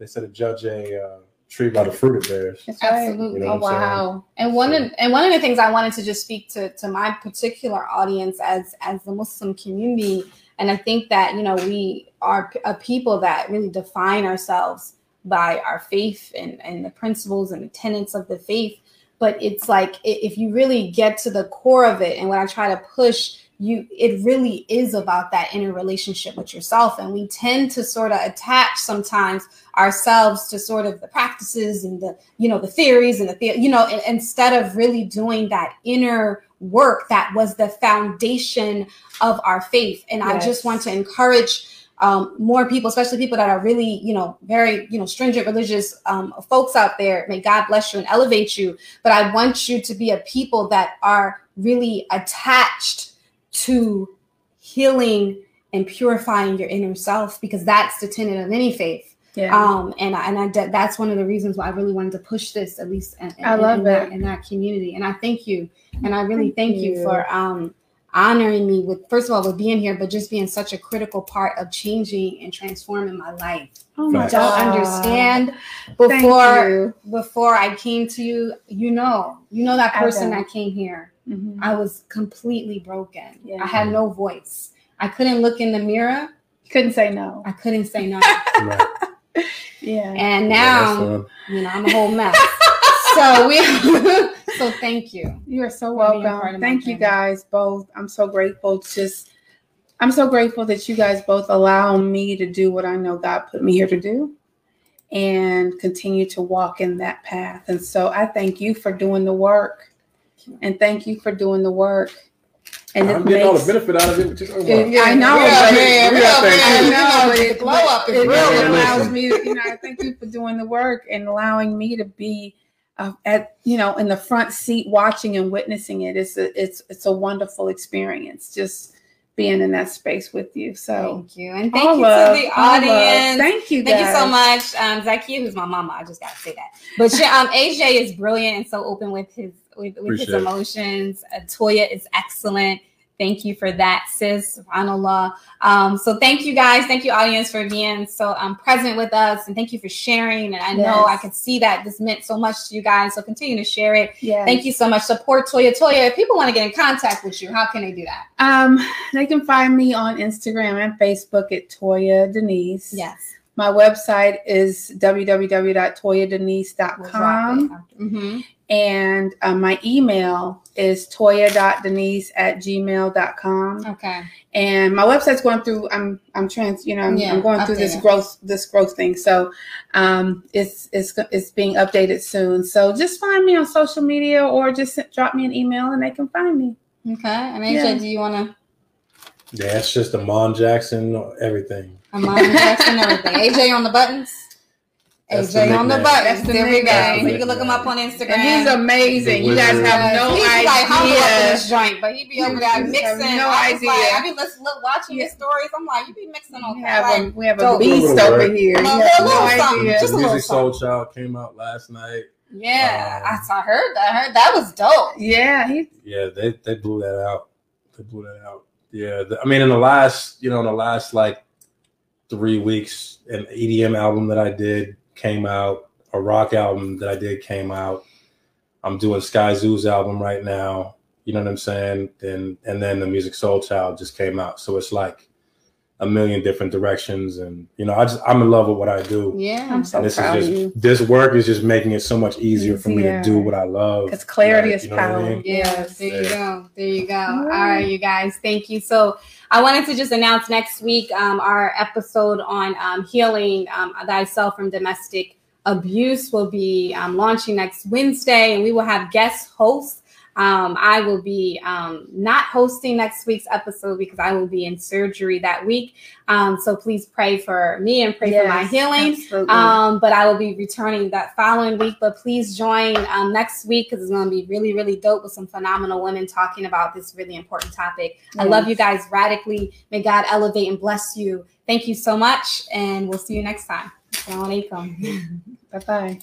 they said to judge a uh, tree by the fruit it bears. That's. Absolutely. You know Oh what I'm saying? wow. And one So- of and one of the things I wanted to just speak to to my particular audience as as the Muslim community, and I think that you know we are a people that really define ourselves by our faith and and the principles and the tenets of the faith. But it's like if you really get to the core of it, and what I try to push you, it really is about that inner relationship with yourself, and we tend to sort of attach sometimes ourselves to sort of the practices and the you know the theories and the, the you know instead of really doing that inner work that was the foundation of our faith. And i just want to encourage um, more people especially people that are really you know very you know stringent religious um, folks out there. May god bless you and elevate you. But i want you to be a people that are really attached to healing and purifying your inner self because that's the tenet of any faith Yeah. um and I, and I that- that's one of the reasons why I really wanted to push this at least in, in, I love in that it. in that community and I thank you and I really Thank thank, you. you. for um honoring me with first of all with being here but just being such a critical part of changing and transforming my life oh my Facts. don't God. understand before before I came to you you know you know that person that came here Mhm. I was completely broken Yeah. I had no voice I couldn't look in the mirror Couldn't say no. I couldn't say no Yeah. and now that's one. you know, I'm a whole mess. so we so thank you. You are so for being part welcome. Thank you family. guys both. I'm so grateful. Just I'm so grateful that you guys both allow me to do what I know God put me here to do. and continue to walk in that path. And so I thank you for doing the work. And thank you for doing the work. And I'm it getting all the benefit out of it. but you talking it- I know, Yeah, but man, it, we got that I know, but it, the glow up is it, real. it allows me to, you know, I thank you for doing the work and allowing me to be uh, at, you know, in the front seat watching and witnessing it. It's a, it's, it's a wonderful experience just being in that space with you. So Thank you. And thank all you love, to the audience. Thank you, Thank you so much, um, Zakia, who's my mama. I just gotta say that. But she, um, AJ is brilliant and so open with his with, with his Appreciate it. emotions. Uh, Toyia is excellent. Thank you for that, sis. Subhanallah. Um, so thank you guys. Thank you, audience, for being so um, present with us, and thank you for sharing. And I know I could see that this meant so much to you guys. So continue to share it. Yes. Thank you so much. Support Toyia. Toyia, if people want to get in contact with you, how can they do that? Um, they can find me on Instagram and Facebook at Toyia Denise. Yes. My website is We'll drop www.toyadenise.com. it. Mhm. And um, my email is toya.denise at gmail.com. Okay. And my website's going through, I'm, I'm trans, you know, I'm, Yeah, I'm going through this growth, this growth thing. So, um, it's, it's, it's being updated soon. So just find me on social media or just drop me an email and they can find me. Okay. And AJ, Yeah. do you want to? Yeah, it's just Amond Jackson, everything. Amond Jackson, everything. AJ on the buttons. That's the AJ on the nickname. buttons. That's the there we go. So you can look him up on Instagram. And he's amazing. You guys have no idea. he's like humble up in this joint, but he be over there mixing. no I idea. Like, I be listening, watching Yeah. his stories. I'm like, you be mixing We okay. have, Like, a, we have a dope. beast Little over work. here. A You little- no something. idea. Just a little Music Soul Child came out last night. yeah, Um, I, I heard that. I heard that was dope. Yeah, he, Yeah, they they blew that out. They blew that out. Yeah, the, I mean, in the last, you know, in the last like three weeks, an EDM album that I did came out. A rock album that I did came out. I'm doing Skyzoo's album right now. You know what I'm saying? Then and then the Musiq Soulchild just came out. So it's like a million different directions, and you know, I just I'm in love with what I do. Yeah. I'm so and this proud is of you. this work is just making it so much easier for me to do what I love. Because clarity Like, is you know what I mean? Yeah, Yes. there you go. There you go. All right. right, you guys. Thank you. So I wanted to just announce next week um, our episode on um, healing um, thyself from domestic abuse will be um, launching next Wednesday, and we will have guest hosts. Um, I will be um, not hosting next week's episode because I will be in surgery that week. Um, so please pray for me and pray for my healing. Um, but I will be returning that following week. But please join um, next week because it's going to be really, really dope with some phenomenal women talking about this really important topic. I love you guys radically. May God elevate and bless you. Thank you so much, and we'll see you next time. Assalamu alaikum. Bye bye.